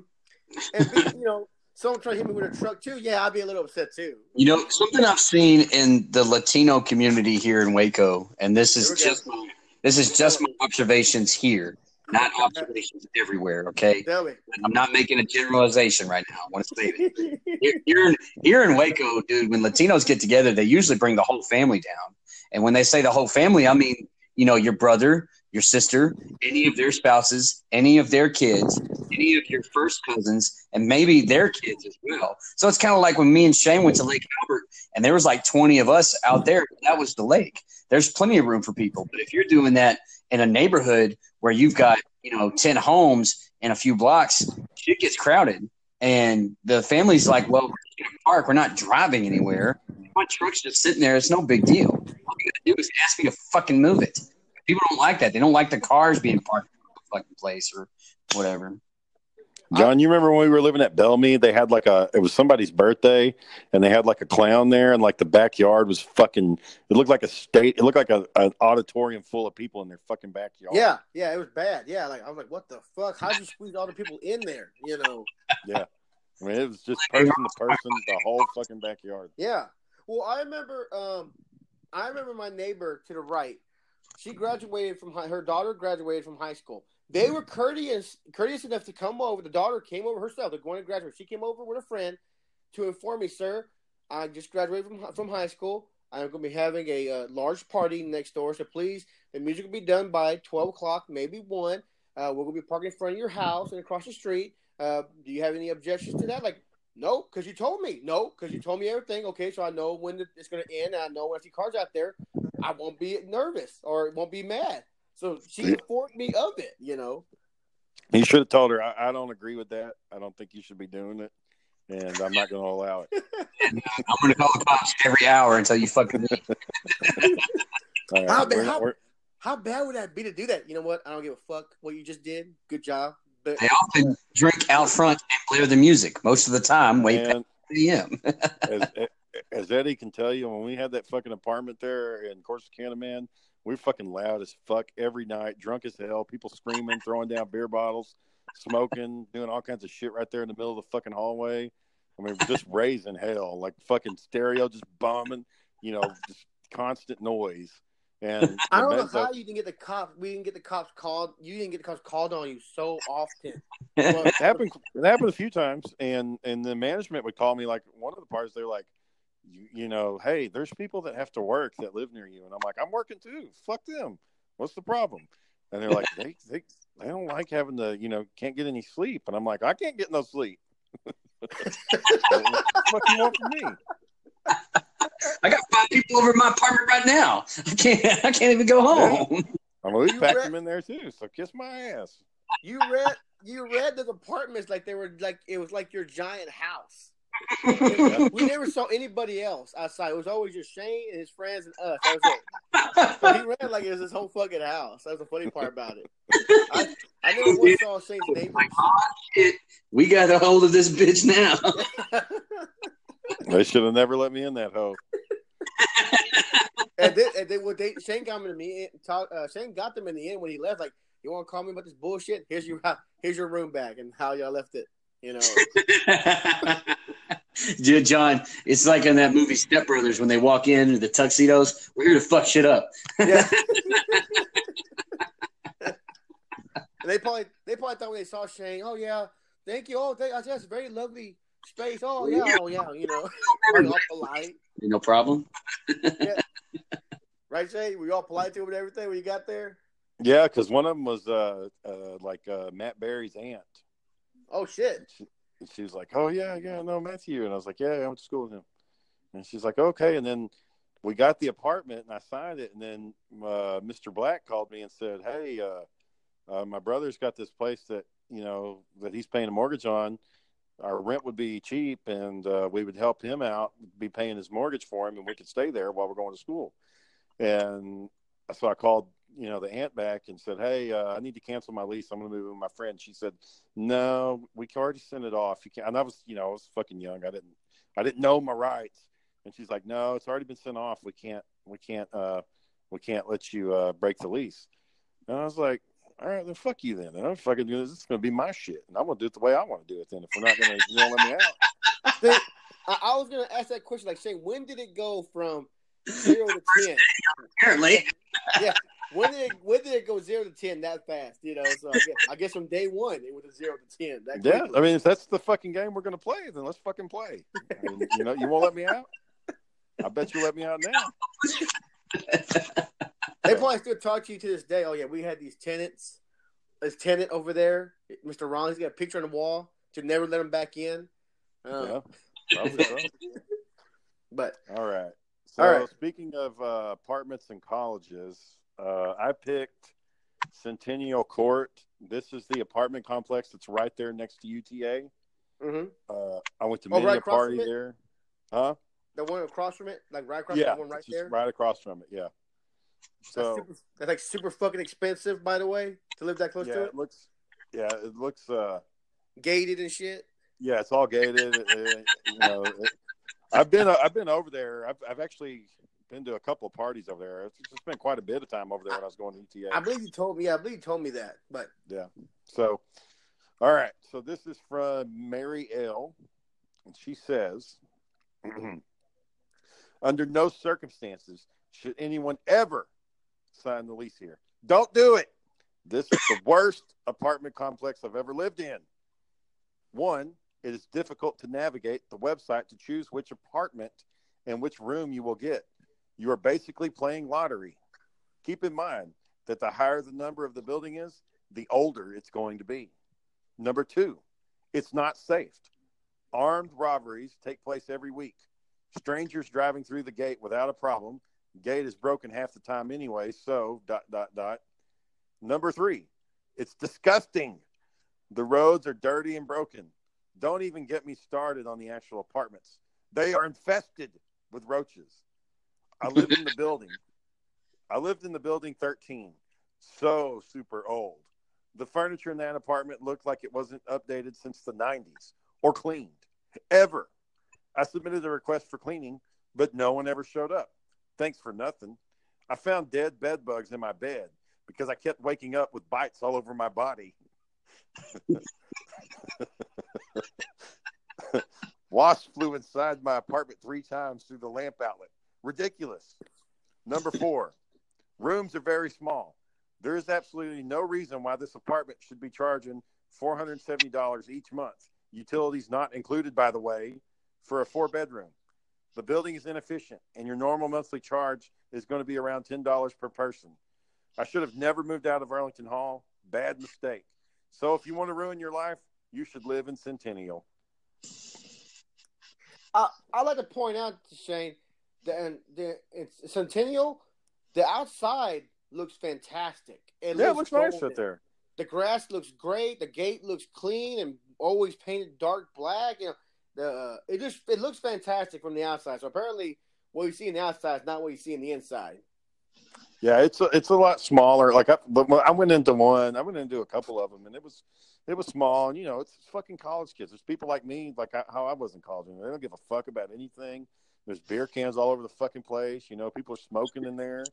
D: And be, you know, someone try to hit me with a truck too. Yeah, I'd be a little upset too.
B: you know something I've seen in the Latino community here in Waco, and this is
D: Here we go.
B: just my, this is just my observations here, not observations everywhere. Okay,
D: Tell me.
B: I'm not making a generalization right now. I want to say that. *laughs* here, here in here in Waco, dude, when Latinos get together, they usually bring the whole family down. And when they say the whole family, I mean, you know, your brother, your sister, any of their spouses, any of their kids, any of your first cousins, and maybe their kids as well. So it's kind of like when me and Shane went to Lake Albert, and there was like 20 of us out there. That was the lake. There's plenty of room for people. But if you're doing that in a neighborhood where you've got, you know, 10 homes and a few blocks, shit gets crowded. And the family's like, well, we're in a park. We're not driving anywhere. My truck's just sitting there. It's no big deal. All you gotta do is ask me to fucking move it. People don't like that. They don't like the cars being parked in the fucking place or whatever.
C: John, you remember when we were living at Bellmead? They had like a it was somebody's birthday, and they had like a clown there, and like the backyard was fucking. It looked like a state. It looked like a, an auditorium full of people in their fucking backyard.
D: Yeah, yeah, it was bad. Yeah, like I was like, what the fuck? How'd you squeeze all the people in there? You know?
C: Yeah, I mean, it was just person to person, the whole fucking backyard.
D: Yeah. Well, I remember. Um, I remember my neighbor to the right. She graduated from high, her daughter graduated from high school. They were courteous, courteous enough to come over. The daughter came over herself. They're going to graduate. She came over with a friend to inform me, sir. I just graduated from from high school. I'm going to be having a uh, large party next door. So please, the music will be done by 12 o'clock, maybe one. Uh, we're going to be parking in front of your house and across the street. Uh, do you have any objections to that? Like, no, because you told me. No, because you told me everything. Okay, so I know when it's going to end. I know when I see cars out there, I won't be nervous or won't be mad. So she informed me of it, you know.
C: You should have told her, I, I don't agree with that. I don't think you should be doing it, and I'm not going to allow it. *laughs*
B: I'm going to call the cops every hour until you fucking leave. *laughs*
C: All right,
D: How bad-
C: we're-
D: how-
C: we're-
D: How bad would that be to do that? You know what? I don't give a fuck what you just did. Good job. But
B: They often drink out front and play the music most of the time, way past
C: man,
B: 3 p.m.
C: as, as Eddie can tell you, when we had that fucking apartment there in Corsicana, man, we were fucking loud as fuck every night, drunk as hell, people screaming, throwing down beer bottles, smoking, doing all kinds of shit right there in the middle of the fucking hallway. I mean, just raising hell, like fucking stereo just bombing, you know, just constant noise. And *laughs*
D: I don't know
C: the-
D: how you didn't get the cops. We didn't get the cops called. You didn't get the cops called on you so often. *laughs*
C: it happened. It happened a few times, and and the management would call me like one of the parts. They're like, you, you know, hey, there's people that have to work that live near you, and I'm like, I'm working too. Fuck them. What's the problem? And they're like, they they they don't like having to, you know, can't get any sleep, and I'm like, I can't get no sleep. what the fuck you want from me?
B: I got five people over in my apartment right now. I can't. I can't even go home.
C: I'm gonna
D: You
C: pack
D: re-
C: them in there too. So kiss my ass.
D: You read you read those apartments like they were like it was like your giant house. We never saw anybody else outside. It was always just Shane and his friends and us. That was it. So he ran like it was his whole fucking house. That's the funny part about it. I, I never once saw Shane's neighbors.
B: Oh shit, we got a hold of this bitch now.
C: They should have never let me in that hole.
D: and then, and then when they Shane got them to me, talk, uh, Shane got them in the end when he left. Like, you want to call me about this bullshit? Here's your here's your room back and how y'all left it. You know. *laughs*
B: Yeah, John, it's like in that movie Step Brothers when they walk in in the tuxedos. We're here to fuck shit up.
D: Yeah. *laughs* they probably they probably thought when they saw Shane, oh yeah, thank you, oh thank, that's a very lovely space. Oh yeah, oh yeah, you know, we all polite,
B: No problem. *laughs*
D: right? Shane, we all polite to him and everything when you got there.
C: Yeah, because one of them was uh, uh like uh, Matt Berry's aunt.
D: Oh shit,
C: she, she was like, "Oh yeah, yeah, no Matthew," and I was like, "Yeah, I went to school with him." And she's like, "Okay." And then we got the apartment, and I signed it. And then uh, Mr. Black called me and said, "Hey, uh, uh, my brother's got this place that you know that he's paying a mortgage on. Our rent would be cheap, and uh, we would help him out, be paying his mortgage for him, and we could stay there while we're going to school." And so I called you know the aunt back and said, "Hey, uh, I need to cancel my lease. I'm going to move with my friend." She said, "No, we already sent it off. You can't." And I was, you know, I was fucking young. I didn't, I didn't know my rights. And she's like, "No, it's already been sent off. We can't, we can't, uh, we can't let you uh, break the lease." And I was like, "All right, then fuck you then. And I'm fucking doing this. This is going to be my shit, and I'm going to do it the way I want to do it. Then if we're not going to, you don't let me out."
D: Then, I, I was gonna ask that question. Like Shane, when did it go from zero to ten? *laughs*
B: Apparently,
D: When did it, when did it go zero to ten that fast? You know, so I guess, I guess from day one it was a zero to ten. That
C: Yeah,
D: quickly.
C: I mean, if that's the fucking game we're going to play, then let's fucking play. I mean, you know, you won't let me out. I bet you let me out now.
D: They probably still talk to you to this day. Oh yeah, we had these tenants. This tenant over there, Mr. Ron's got a picture on the wall to never let him back in. Uh,
C: Yeah, so. *laughs*
D: But
C: All right. So
D: All right.
C: speaking of uh, apartments and colleges, uh, I picked Centennial Court. This is the apartment complex that's right there next to UTA.
D: mhm.
C: Uh, I went to
D: Oh,
C: many
D: right
C: a party there. Huh?
D: the one across from it, like right across
C: Yeah,
D: one right there.
C: right across from it. Yeah.
D: That's,
C: So
D: super, that's like super fucking expensive, by the way, to live that close
C: yeah,
D: to
C: it
D: it.
C: looks. Yeah, it looks. Uh,
D: Gated and shit.
C: yeah, it's all gated. *laughs* It- you know, I've been I've been over there. I've I've actually been to a couple of parties over there. It's just been quite a bit of time over there when I was going to UTA.
D: I believe you told me. Yeah, I believe you told me that. But
C: Yeah. So, all right. So this is from Mary L. And she says, *clears throat* under no circumstances should anyone ever sign the lease here. Don't do it. This is the worst apartment complex I've ever lived in. One, it is difficult to navigate the website to choose which apartment and which room you will get. You are basically playing lottery. Keep in mind that the higher the number of the building is, the older it's going to be. Number two, it's not safe. Armed robberies take place every week. Strangers driving through the gate without a problem. Gate is broken half the time anyway, so dot dot dot. Number three, it's disgusting. The roads are dirty and broken. Don't even get me started on the actual apartments. They are infested with roaches. I lived in the building. I lived in the building 13. So super old. The furniture in that apartment looked like it wasn't updated since the 90s or cleaned ever. I submitted a request for cleaning, but no one ever showed up. Thanks for nothing. I found dead bed bugs in my bed because I kept waking up with bites all over my body. *laughs* Wasp flew inside my apartment three times through the lamp outlet. Ridiculous. Number four, rooms are very small. There is absolutely no reason why this apartment should be charging $470 each month. Utilities not included, by the way, for a four bedroom. The building is inefficient, and your normal monthly charge is going to be around $10 per person. I should have never moved out of Arlington Hall. Bad mistake. So if you want to ruin your life, you should live in Centennial.
D: Uh, I I like to point out to Shane and the it's Centennial. The outside looks fantastic. It
C: yeah, it looks nice out there.
D: The grass looks great. The gate looks clean and always painted dark black. You know, the uh, it just it looks fantastic from the outside. So apparently, what you see in the outside is not what you see in the inside.
C: Yeah, it's a, it's a lot smaller. Like I, but I went into one. I went into a couple of them, and it was it was small. And you know, it's fucking college kids. There's people like me, like I, how I was in college. And they don't give a fuck about anything. There's beer cans all over the fucking place. You know, people are smoking in there.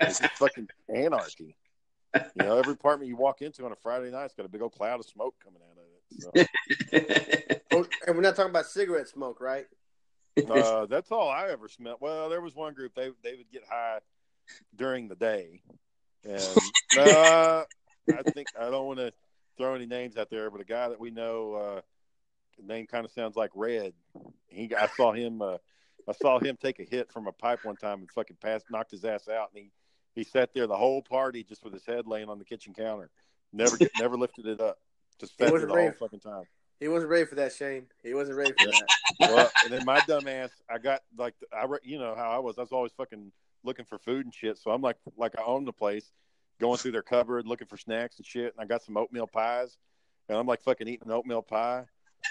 C: It's fucking anarchy. You know, every apartment you walk into on a Friday night, it's got a big old cloud of smoke coming out of it. So. *laughs*
D: Oh, and we're not talking about cigarette smoke, right?
C: uh, that's all I ever smelled. Well, there was one group they they would get high during the day, and *laughs* uh, I think I don't want to throw any names out there, but a guy that we know, uh, name kind of sounds like Red. He I saw him. Uh, I saw him take a hit from a pipe one time and fucking passed, knocked his ass out, and he he sat there the whole party just with his head laying on the kitchen counter, never get, *laughs* never lifted it up, just sat there the whole fucking time.
D: He wasn't ready for that, Shane. He wasn't ready for that.
C: well, and then my dumb ass, I got like I, re- you know how I was. I was always fucking looking for food and shit. So I'm like, like I own the place, going through their cupboard looking for snacks and shit. And I got some oatmeal pies, and I'm like fucking eating oatmeal pie.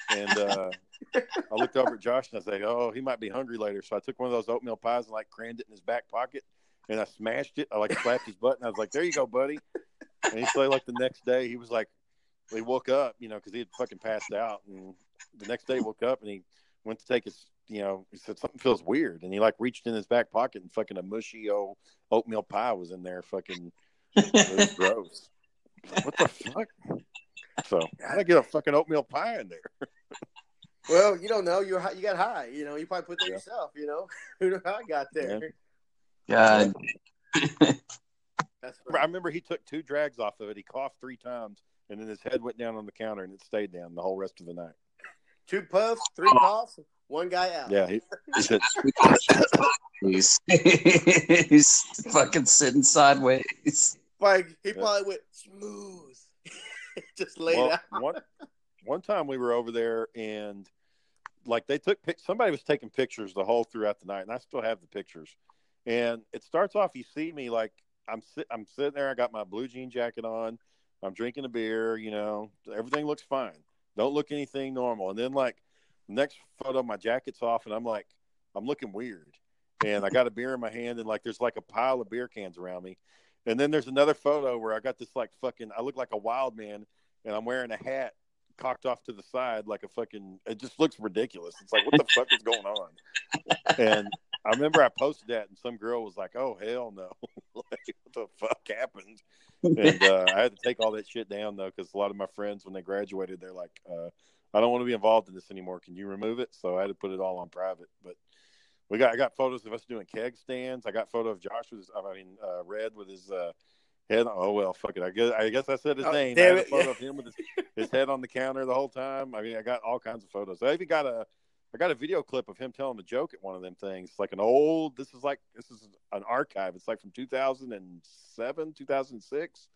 C: And uh, I looked over at Josh and I said, oh, he might be hungry later. So I took one of those oatmeal pies and like crammed it in his back pocket, and I smashed it. I like slapped his butt, and I was like, there you go, buddy. And he said like the next day he was like, he woke up, you know, because he had fucking passed out, and the next day he woke up and he went to take his, you know, he said something feels weird, and he like reached in his back pocket and fucking a mushy old oatmeal pie was in there, fucking gross. What the fuck? So *laughs* how'd I get a fucking oatmeal pie in there? *laughs*
D: Well, you don't know. You're you got high. You know, you probably put that
C: Yeah.
D: yourself. You know, *laughs* who know how I got there?
B: God.
D: That's
C: I remember he took two drags off of it. He coughed three times, and then his head went down on the counter, and it stayed down the whole rest of the night.
D: Two puffs, three coughs. One guy out.
C: Yeah, he, he said,
B: He's, he's fucking sitting sideways.
D: Like he probably went smooth. *laughs* Just laid
C: well,
D: out.
C: one one time we were over there and like they took somebody was taking pictures the whole throughout the night, and I still have the pictures. And it starts off, you see me like I'm sit, I'm sitting there. I got my blue jean jacket on. I'm drinking a beer. You know, everything looks fine. Don't look anything normal. And then like next photo, my jacket's off, and I'm like, I'm looking weird. And I got a beer in my hand, and like there's like a pile of beer cans around me. And then there's another photo where I got this like fucking, I look like a wild man, and I'm wearing a hat cocked off to the side like a fucking. It just looks ridiculous. It's like what the fuck is going on? And I remember I posted that, and some girl was like, "Oh hell no! *laughs* like, what the fuck happened?" And uh, I had to take all that shit down though, because a lot of my friends, when they graduated, they're like, uh, "I don't want to be involved in this anymore. Can you remove it?" So I had to put it all on private. But we got I got photos of us doing keg stands. I got photo of Josh with, his, I mean, uh, Red with his uh, head. Oh well, fuck it. I guess I guess I said his
D: Oh,
C: name. I had a photo of *laughs* him with his, his head on the counter the whole time. I mean, I got all kinds of photos. I even got a I got a video clip of him telling a joke at one of them things. It's like an old. This is like this is an archive. It's like from 2007, 2006.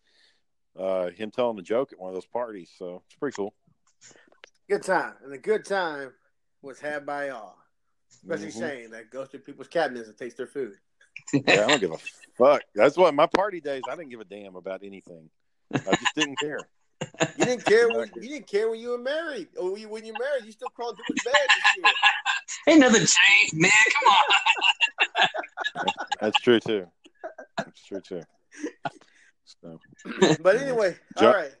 C: Uh, him telling a joke at one of those parties. So it's pretty cool.
D: Good time. And the good time was had by all. Especially
C: Mhm.
D: Shane that goes to people's cabinets and takes their food.
C: Yeah, I don't give a *laughs* fuck. That's what my party days. I didn't give a damn about anything. I just didn't care.
D: You didn't care when you didn't care when you were married. Or when you, when you married, you still crawling people's beds and shit. *laughs*
B: Ain't nothing changed, man. Come on. *laughs*
C: That's true too. That's true too. So,
D: But anyway,
C: Jo-
D: all right.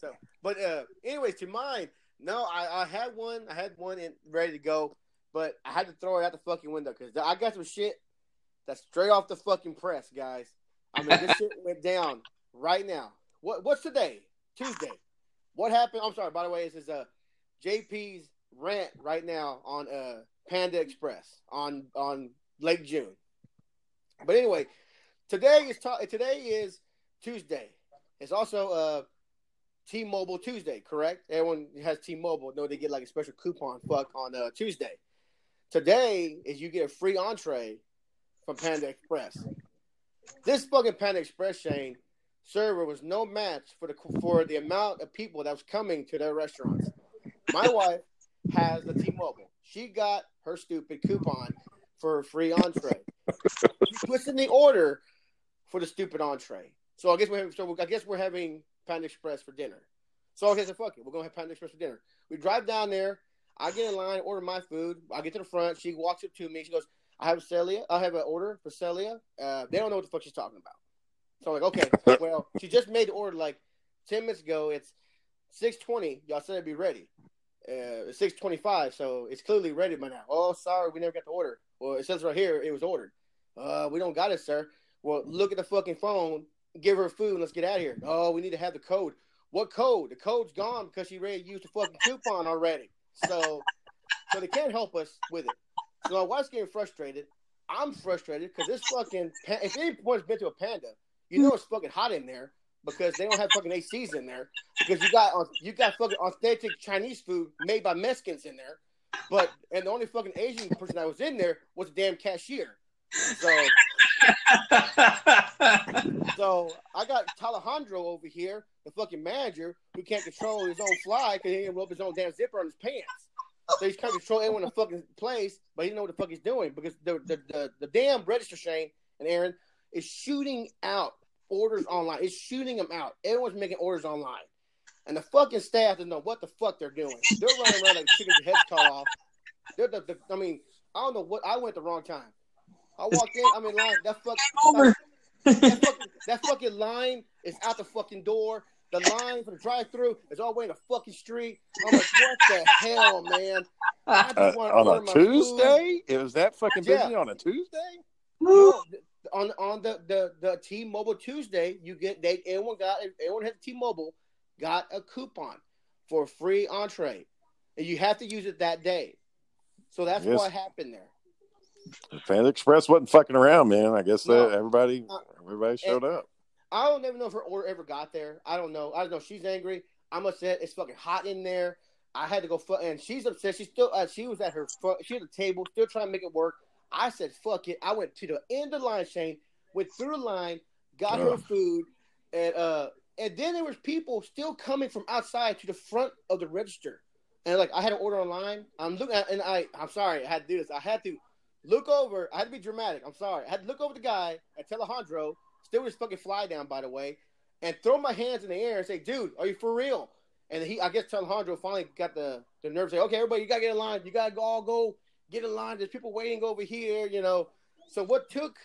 D: So, but uh, anyway, to mine. No, I, I had one. I had one in, ready to go, but I had to throw it out the fucking window because I got some shit that's straight off the fucking press, guys. I mean, this shit went down right now. What what's today? Tuesday. What happened? I'm sorry. By the way, this is uh JP's rant right now on uh Panda Express on on Lake June. But anyway, today is ta- today is Tuesday. It's also uh T-Mobile Tuesday, correct? Everyone has T-Mobile. No, they get like a special coupon fuck on uh, Tuesday. Today is you get a free entree from Panda Express. This fucking Panda Express Shane server was no match for the for the amount of people that was coming to their restaurants. My wife has the T-Mobile. She got her stupid coupon for a free entree. She puts in the order for the stupid entree. So I guess we're so I guess we're having Panda Express for dinner. So okay, so fuck it, we're gonna have Panda Express for dinner. We drive down there. I get in line, order my food. I get to the front. She walks up to me. She goes, "I have Celia. I have an order for Celia." Uh, they don't know what the fuck she's talking about. So I'm like, okay, *laughs* well, she just made the order like ten minutes ago. It's six twenty. Y'all said it'd be ready. Uh, it's six twenty-five, so it's clearly ready by now. Oh, sorry, we never got the order. Well, it says right here it was ordered. Uh, we don't got it, sir. Well, look at the fucking phone. Give her food. and Let's get out of here. Oh, we need to have the code. What code? The code's gone because she already used the fucking coupon already. So, so they can't help us with it. So my wife's getting frustrated. I'm frustrated because this fucking pa- if anyone's been to a panda, you know it's fucking hot in there because they don't have fucking ACs in there because you got you got fucking authentic Chinese food made by Mexicans in there, but and the only fucking Asian person that was in there was the damn cashier. So *laughs* so I got Alejandro over here, the fucking manager, who can't control his own fly because he didn't rope his own damn zipper on his pants. So he's trying to control everyone in the fucking place, but he didn't know what the fuck he's doing because the the, the, the damn register Shane and Aaron is shooting out orders online. It's shooting them out. Everyone's making orders online. And the fucking staff doesn't know what the fuck they're doing. They're running around like chickens heads cut off. They're the, the, I mean, I don't know what I went the wrong time. I walk in, I'm in line, that fuck
B: Over.
D: that *laughs* fucking, that fucking line is out the fucking door. The line for the drive through is all the way in the fucking street. I'm like, what the hell, man? I just
C: uh,
D: want to
C: on a
D: my food.
C: Tuesday, it was that fucking busy
D: Yeah.
C: on a Tuesday.
D: No, on on the the the T-Mobile Tuesday, you get they everyone got everyone has T-Mobile got a coupon for a free entree, and you have to use it that day. So that's
C: Yes.
D: what happened there.
C: Panda Express wasn't fucking around, man. I guess
D: No.
C: that everybody
D: Uh,
C: everybody showed up.
D: I don't even know if her order ever got there. I don't know. I don't know. She's angry. I'm upset. It's fucking hot in there. I had to go. Fu- and she's upset. She still. Uh, she was at her. Fu- she at the table, still trying to make it work. I said, "Fuck it." I went to the end of the line, Shane. Went through the line, got her food, and uh, and then there was people still coming from outside to the front of the register, and like I had an order online. I'm looking at, and I, I'm sorry, I had to do this. I had to look over. I had to be dramatic. I'm sorry. I had to look over the guy at Telejandro, still with his fucking fly down, by the way, and throw my hands in the air and say, "Dude, are you for real?" And he, I guess, Telejandro finally got the the nerve to say, "Okay, everybody, you gotta get in line. You gotta go, all go get in line. There's people waiting over here, you know." So what took,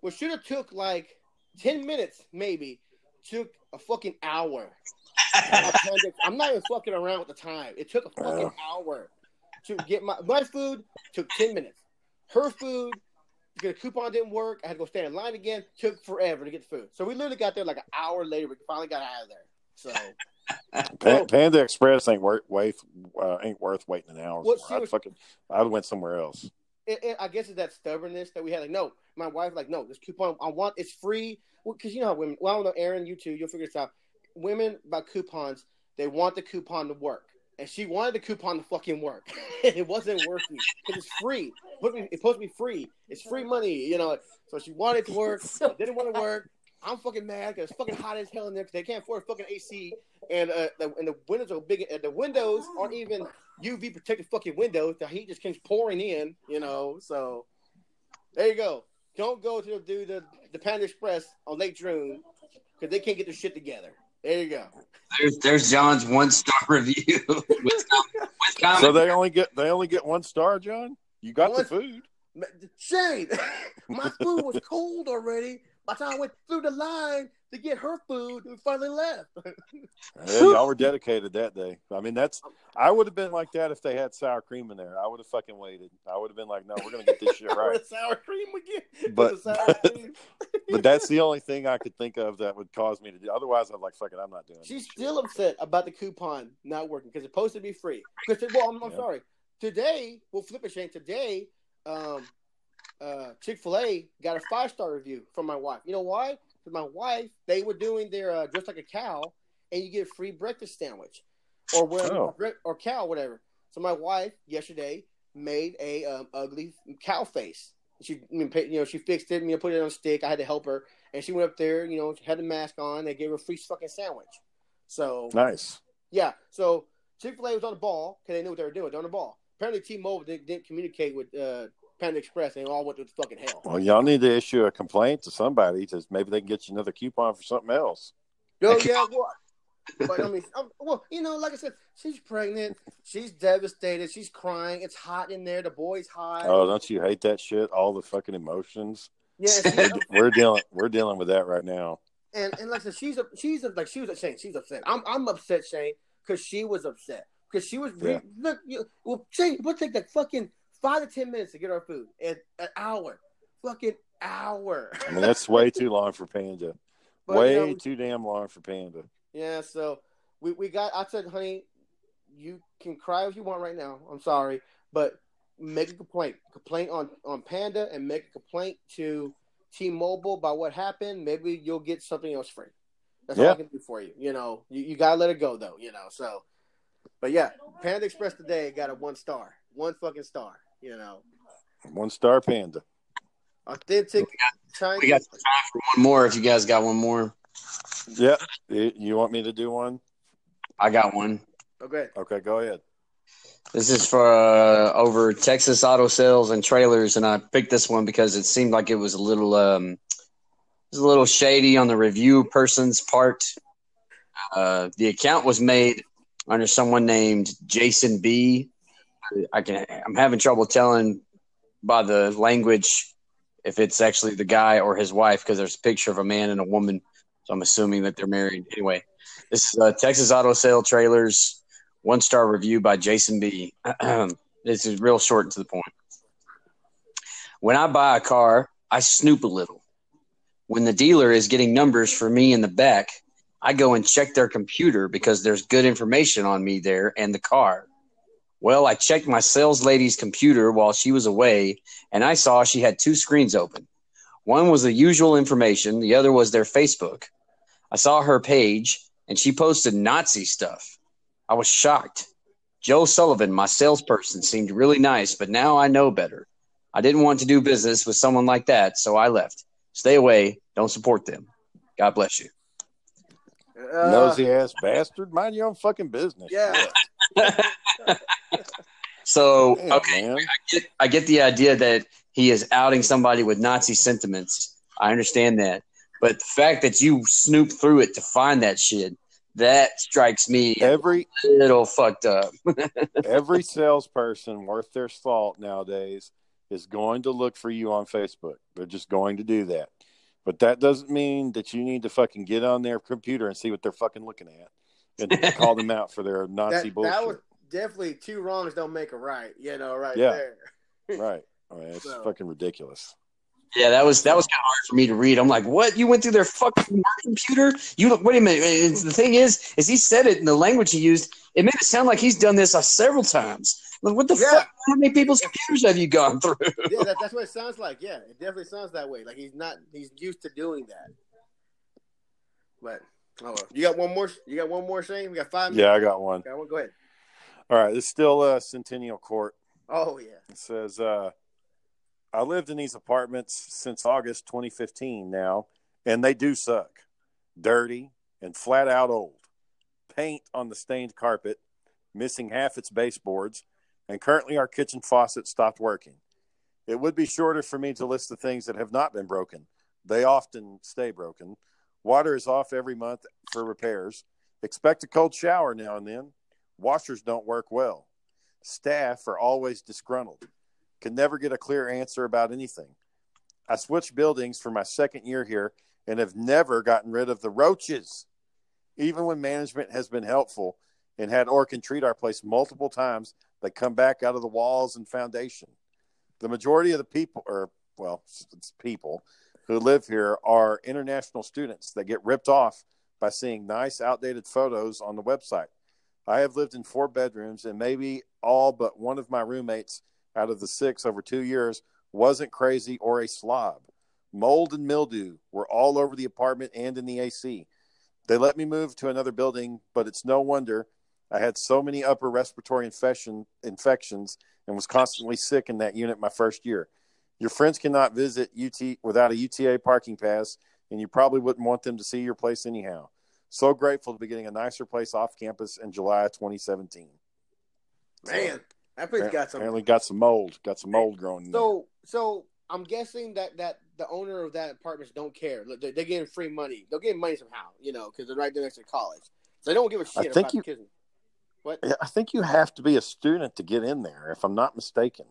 D: what should have took like ten minutes, maybe, took a fucking hour. *laughs* I'm not even fucking around with the time. It took a fucking hour to get my my food. Took ten minutes. Her food, the coupon didn't work. I had to go stand in line again. Took forever to get the food. So we literally got there like an hour later. We finally got out of there. So *laughs*
C: Pa- Panda Express ain't worth wait, uh, ain't worth waiting an hour.
D: Well,
C: for. I'd fucking I went somewhere else.
D: it, it, I guess it's that stubbornness that we had. Like, no, my wife, like, no, this coupon, I want it's free. Because you know how women, well, I don't know, Aaron, you too, you'll figure this out. Women buy coupons, they want the coupon to work. And she wanted the coupon to fucking work. *laughs* it wasn't working because it's free. It's supposed, to be, it's supposed to be free. It's free money, you know. So she wanted it to work. *laughs* It didn't want to work. I'm fucking mad because it's fucking hot as hell in there because they can't afford fucking AC. And uh, the, and the windows are big. And the windows aren't even UV protected fucking windows. The heat just keeps pouring in, you know. So there you go. Don't go to do the the Panda Express on Lake June because they can't get their shit together. There you go.
B: There's there's John's one star *laughs* review. with, *laughs* with.
C: So they only get they only get one star, John. You got
D: One-
C: the food.
D: Ma- Shane, *laughs* my food was cold already. By the time I went through the line to get her food, we finally left. *laughs*
C: Yeah, y'all were *laughs* dedicated that day. I mean, that's I would have been like that if they had sour cream in there. I would have fucking waited. I would have been like, no, we're gonna get this shit *laughs* right.
D: Sour cream again.
C: But-
D: With the sour cream.
C: But that's the only thing I could think of that would cause me to do. Otherwise, I'm like, fuck it, I'm not doing.
D: It she's
C: this shit.
D: still upset about the coupon not working because it's supposed to be free. Because well, I'm, I'm
C: Yeah.
D: sorry. Today, we'll flip it, Shane. Today, um, uh, Chick Fil A got a five star review from my wife. You know why? My wife, they were doing their uh, dressed like a cow, and you get a free breakfast sandwich, or whatever,
C: Oh.
D: or cow, whatever. So my wife yesterday made a um, ugly cow face. She, you know, she fixed it. You know, put it on a stick. I had to help her, and she went up there. You know, she had the mask on. They gave her a free fucking sandwich. So
C: Nice.
D: yeah, so Chick Fil A was on the ball because they knew what they were doing. They're on the ball. Apparently, T-Mobile didn't, didn't communicate with uh, Panda Express, and it all went to fucking hell.
C: Well, y'all need to issue a complaint to somebody to maybe they can get you another coupon for something else.
D: Oh yeah, what? but I mean, um, well, you know, like I said, she's pregnant. She's devastated. She's crying. It's hot in there. The boy's hot.
C: Oh, don't you hate that shit? All the fucking emotions.
D: yeah,
C: We're, we're dealing we're dealing with that right now.
D: and and like I said, she's a, she's a, like she was Shane. She's upset. I'm I'm upset, Shane, because she was upset because she was re-
C: Yeah.
D: look. You, well, Shane, we'll take that fucking five to ten minutes to get our food. An, an hour, fucking hour.
C: I mean, that's way too long for Panda. *laughs*
D: But,
C: way
D: you know,
C: too damn long for Panda.
D: Yeah, so we, we got. I said, honey, you can cry if you want right now. I'm sorry, but make a complaint. Complaint on on Panda and make a complaint to T-Mobile about what happened. Maybe you'll get something else free. That's all I can do for you. You know, you, you gotta let it go though. You know, so. But yeah, Panda Express today got a one star, one fucking star. You know,
C: One star Panda.
D: authentic Chinese.
B: we got time for one more. If you guys got one more,
C: Yeah. You you want me to do one?
B: I got one.
D: Okay.
C: Okay, go ahead.
B: This is for uh, over Texas auto sales and trailers, and I picked this one because it seemed like it was a little, um, it was a little shady on the review person's part. Uh, the account was made under someone named Jason B. I can, I'm having trouble telling by the language if it's actually the guy or his wife because there's a picture of a man and a woman, so I'm assuming that they're married. Anyway, this is uh, Texas auto sale trailers one star review by Jason B. *clears throat* this is real short and to the point. When I buy a car, I snoop a little. When the dealer is getting numbers for me in the back, I go and check their computer because there's good information on me there and the car. Well, I checked my sales lady's computer while she was away, and I saw she had two screens open. One was the usual information, the other was their Facebook. I saw her page, and she posted Nazi stuff. I was shocked. Joe Sullivan, my salesperson, seemed really nice, but now I know better. I didn't want to do business with someone like that, so I left. Stay away. Don't support them. God bless you.
D: Uh,
C: Nosy ass bastard. Mind your own fucking business.
D: Yeah. *laughs*
B: So,
C: Damn,
B: okay. I get, I get the idea that he is outing somebody with Nazi sentiments. I understand that. But the fact that you snoop through it to find that shit, that strikes me
C: Every
B: a little fucked up. *laughs*
C: every salesperson worth their salt nowadays is going to look for you on Facebook. They're just going to do that. But that doesn't mean that you need to fucking get on their computer and see what they're fucking looking at and call them out for their Nazi
D: that,
C: bullshit.
D: that was definitely two wrongs don't make a right. You know, right
C: Yeah.
D: there. *laughs*
C: Right. I mean, it's
D: So-
C: fucking ridiculous.
B: Yeah, that was that was kind of hard for me to read. I'm like, what? You went through their fucking computer? You look. Wait a minute. It's- the thing is, is he said it in the language he used. It made it sound like he's done this uh, several times. Like, what the
D: Yeah.
B: fuck? How many people's computers have you gone through? *laughs*
D: yeah, that, *laughs* that's what it sounds like. Yeah, it definitely sounds that way. Like he's not, he's used to doing that. But oh, you got one more? You got one more, Shane? We got five minutes.
C: Yeah, I got one.
D: Got one. Go ahead.
C: All right. It's still uh, Centennial Court.
D: Oh yeah.
C: It says, uh, I lived in these apartments since August 2015 now, and they do suck. Dirty and flat out old. Paint on the stained carpet, missing half its baseboards, and currently our kitchen faucet stopped working. It would be shorter for me to list the things that have not been broken. They often stay broken. Water is off every month for repairs. Expect a cold shower now and then. Washers don't work well. Staff are always disgruntled. Can never get a clear answer about anything. I switched buildings for my second year here and have never gotten rid of the roaches. Even when management has been helpful and had Orkin treat our place multiple times, they come back out of the walls and foundation. The majority of the people, or well, it's people who live here, are international students that get ripped off by seeing nice, outdated photos on the website. I have lived in four bedrooms, and maybe all but one of my roommates out of the six over two years wasn't crazy or a slob. Mold and mildew were all over the apartment and in the AC. They let me move to another building, but it's no wonder I had so many upper respiratory infection infections and was constantly sick in that unit my first year. Your friends cannot visit UT without a UTA parking pass, and you probably wouldn't want them to see your place anyhow. So grateful to be getting a nicer place off campus in July of 2017.
D: Man, that place got some.
C: Apparently got some mold. Got some mold growing. in there.
D: So, so I'm guessing that that the owner of that apartment don't care. They're, they're getting free money. They're getting money somehow, you know, because they're right there next to college. So they don't give a shit
C: I think
D: about
C: you-
D: the kids. What?
C: I think you have to be a student to get in there, if I'm not mistaken.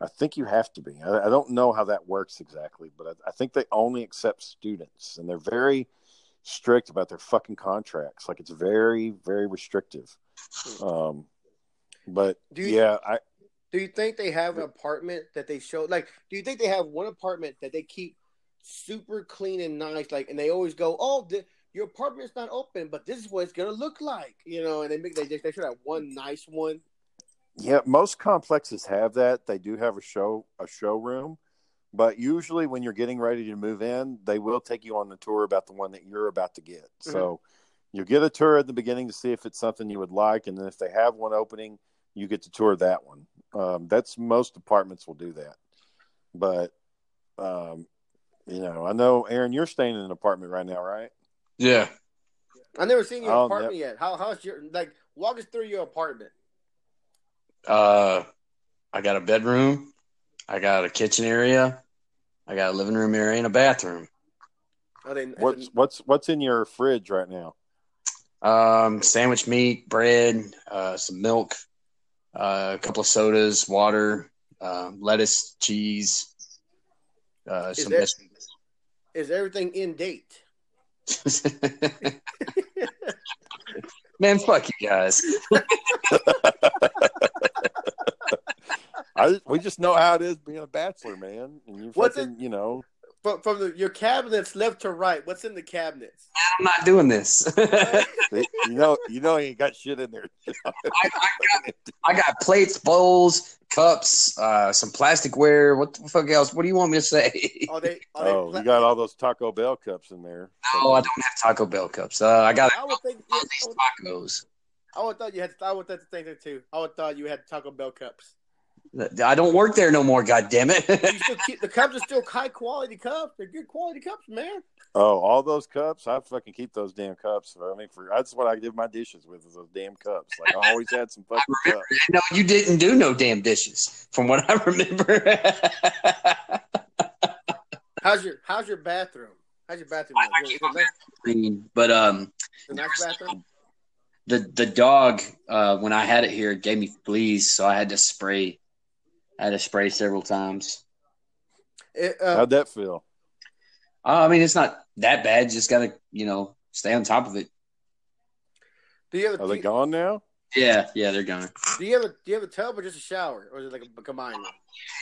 C: I think you have to be. I, I don't know how that works exactly, but I, I think they only accept students, and they're very strict about their fucking contracts. Like it's very, very restrictive. Um, but
D: Do you-
C: yeah, I
D: Do you think they have an apartment that they show? Like, do you think they have one apartment that they keep super clean and nice? Like, and they always go, "Oh, the, your apartment's not open, but this is what it's gonna look like," you know? And they make they just they should have one nice one.
C: Yeah, most complexes have that. They do have a show a showroom, but usually when you're getting ready to move in, they will take you on the tour about the one that you're about to get. So you get a tour at the beginning to see if it's something you would like, and then if they have one opening, you get to tour that one. Um, that's most apartments will do that, but um, you know, I know Aaron, you're staying in an apartment right now, right?
B: Yeah.
D: I've never seen your apartment yet. How how's your like? Walk us through your apartment.
B: Uh, I got a bedroom. I got a kitchen area. I got a living room area and a bathroom.
D: Are they,
C: What's what's what's in your fridge right now?
B: Um, sandwich meat, bread, uh, some milk, uh, a couple of sodas, water, um, lettuce, cheese, uh,
D: Is
B: some
D: there-
B: biscuits.
D: is everything in date? *laughs* *laughs*
B: Man, fuck you guys. *laughs*
C: I we just know how it is being a bachelor, man. And you
D: What's
C: fucking, you know,
D: From from the, your cabinets left to right, what's in the cabinets?
B: I'm not doing this. *laughs*
C: You know, you know, you ain't got shit in there. *laughs*
B: I, got, I got plates, bowls, cups, uh, some plasticware. What the fuck else? What do you want me to say?
D: Are they? Are they
C: oh, you got all those Taco Bell cups in there.
B: No, I don't have Taco Bell cups. Uh, I got
D: I would think. Yeah, I
B: these tacos.
D: I would thought you had. I would thought the thing there too. I would thought you had Taco Bell cups.
B: I don't work there no more. God damn it!
D: Keep the cups are still high quality cups. They're good quality cups, man.
C: Oh, all those cups! I fucking keep those damn cups. I mean, for that's what I did my dishes with is those damn cups. Like I always had some fucking cups.
B: no, you didn't do no damn dishes, from what I remember. *laughs*
D: How's your How's your bathroom? How's your bathroom?
B: I- I
D: Is
B: keep my Clean, but um,
D: a nice bathroom?
B: the the dog uh, when I had it here gave me fleas, so I had to spray. I had to spray several times.
D: It, uh,
C: How'd that feel?
B: Uh, I mean, it's not that bad. Just gotta you know stay on top of it.
D: do you have a,
C: Are
D: do
C: they
D: you,
C: gone now?
B: Yeah, yeah, they're gone.
D: do you have a Do you have a tub or just a shower, or is it like a combined? one?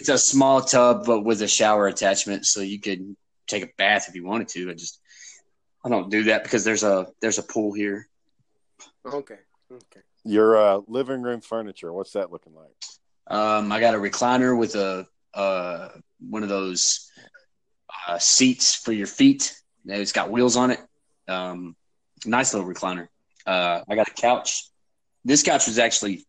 B: It's a small tub, but with a shower attachment, so you could take a bath if you wanted to. I just I don't do that because there's a there's a pool here.
D: Okay. Okay.
C: Your uh, living room furniture. What's that looking like?
B: Um, I got a recliner with a uh, one of those uh, seats for your feet. It's got wheels on it. Um, nice little recliner. Uh, I got a couch. This couch was actually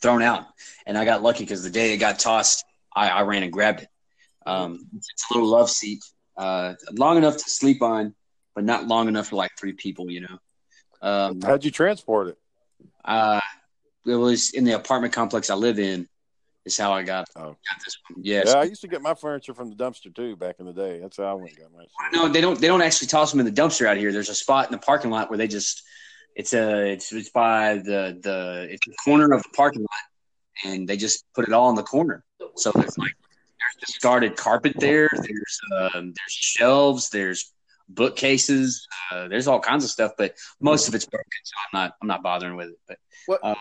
B: thrown out, and I got lucky because the day it got tossed, I, I ran and grabbed it. Um, it's a little love seat, uh, long enough to sleep on, but not long enough for like three people. You know. Um,
C: How'd you transport it?
B: uh, it was in the apartment complex I live in. Is how I got,
C: Oh.
B: got this one. Yes.
C: Yeah, I used to get my furniture from the dumpster too back in the day. That's how I went and got my.
B: No, they don't. They don't actually toss them in the dumpster out here. There's a spot in the parking lot where they just. It's a. It's, it's by the the. It's the corner of the parking lot, and they just put it all in the corner. So there's like there's discarded carpet there. There's um, there's shelves. There's bookcases. Uh, there's all kinds of stuff, but most of it's broken, so I'm not. I'm not bothering with it. But
D: What
B: Uh,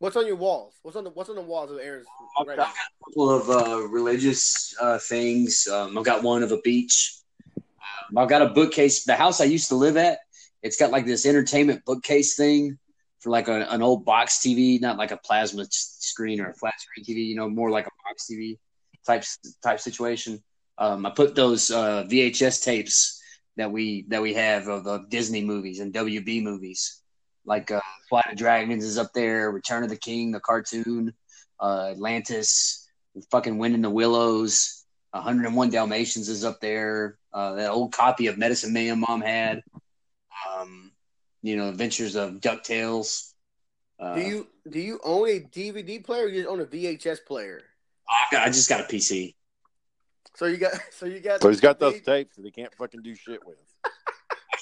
D: What's on your walls? What's on the What's on the walls of Aaron's
B: I've
D: right
B: got
D: now?
B: a couple of uh, religious uh, things. Um, I've got one of a beach. Um, I've got a bookcase. The house I used to live at, it's got like this entertainment bookcase thing for like a, an old box TV, not like a plasma screen or a flat screen TV. You know, more like a box TV type type situation. Um, I put those uh, VHS tapes that we that we have of the Disney movies and WB movies, like uh, Flight of Dragons is up there, Return of the King, the cartoon uh, Atlantis, fucking Wind in the Willows, 101 Dalmatians is up there. Uh, that old copy of Medicine Man mom had. Um, you know, Adventures of Ducktales. Uh,
D: Do you Do you own a DVD player? or You just own a VHS player.
B: I, got, I just got a PC. *laughs*
D: So you got So you got.
C: So he's got those tapes that he can't fucking do shit with.
B: I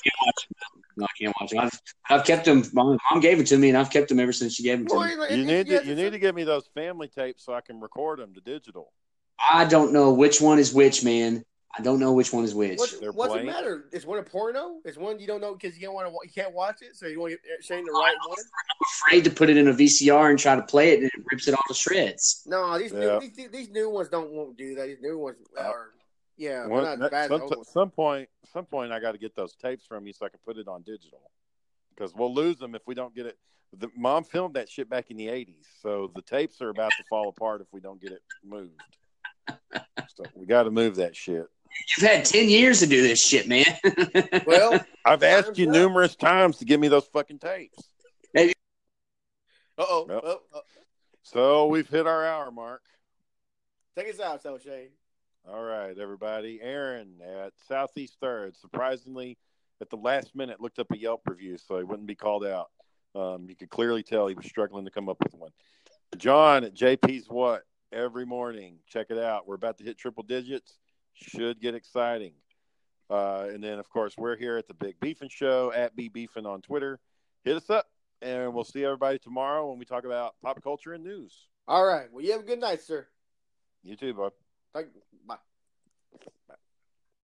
B: can't watch them. No, I can't watch them. I've, I've kept them. My mom gave it to me, and I've kept them ever since she gave them to me.
C: You need to you need to give me those family tapes so I can record them to digital.
B: I don't know which one is which, man. I don't know which one is which.
D: What, what's it
C: playing.
D: matter? Is one a porno? Is one you don't know because you don't want to. You can't watch it, so you want to uh, get Shane the right one.
B: I'm afraid to put it in a VCR and try to play it, and it rips it all to shreds.
D: No, these
C: Yeah.
D: new these, these new ones don't won't do that. These new ones are yeah, they're
C: One-
D: not
C: that-
D: bad.
C: some,
D: as
C: some point, some point, I got to get those tapes from you so I can put it on digital. Because we'll lose them if we don't get it. The mom filmed that shit back in the '80s, so the tapes are about to fall apart if we don't get it moved. So we got to move that shit.
B: You've had ten years to do this shit, man.
D: Well, *laughs*
C: I've asked you
D: up.
C: numerous times to give me those fucking tapes.
D: uh oh,
C: Yep.
D: oh.
C: So we've hit our hour mark.
D: take us out, so Shane.
C: All right, everybody. Aaron at Southeast Third, surprisingly, at the last minute, looked up a Yelp review so he wouldn't be called out. Um, you could clearly tell he was struggling to come up with one. John at JP's What every morning. Check it out. We're about to hit triple digits. Should get exciting. Uh, and then, of course, we're here at the Big Beefin Show at B Beefin on Twitter. Hit us up, and we'll see everybody tomorrow when we talk about pop culture and news.
D: All right. Well, you have a good night, sir.
C: You too, bud.
D: Thank, bye.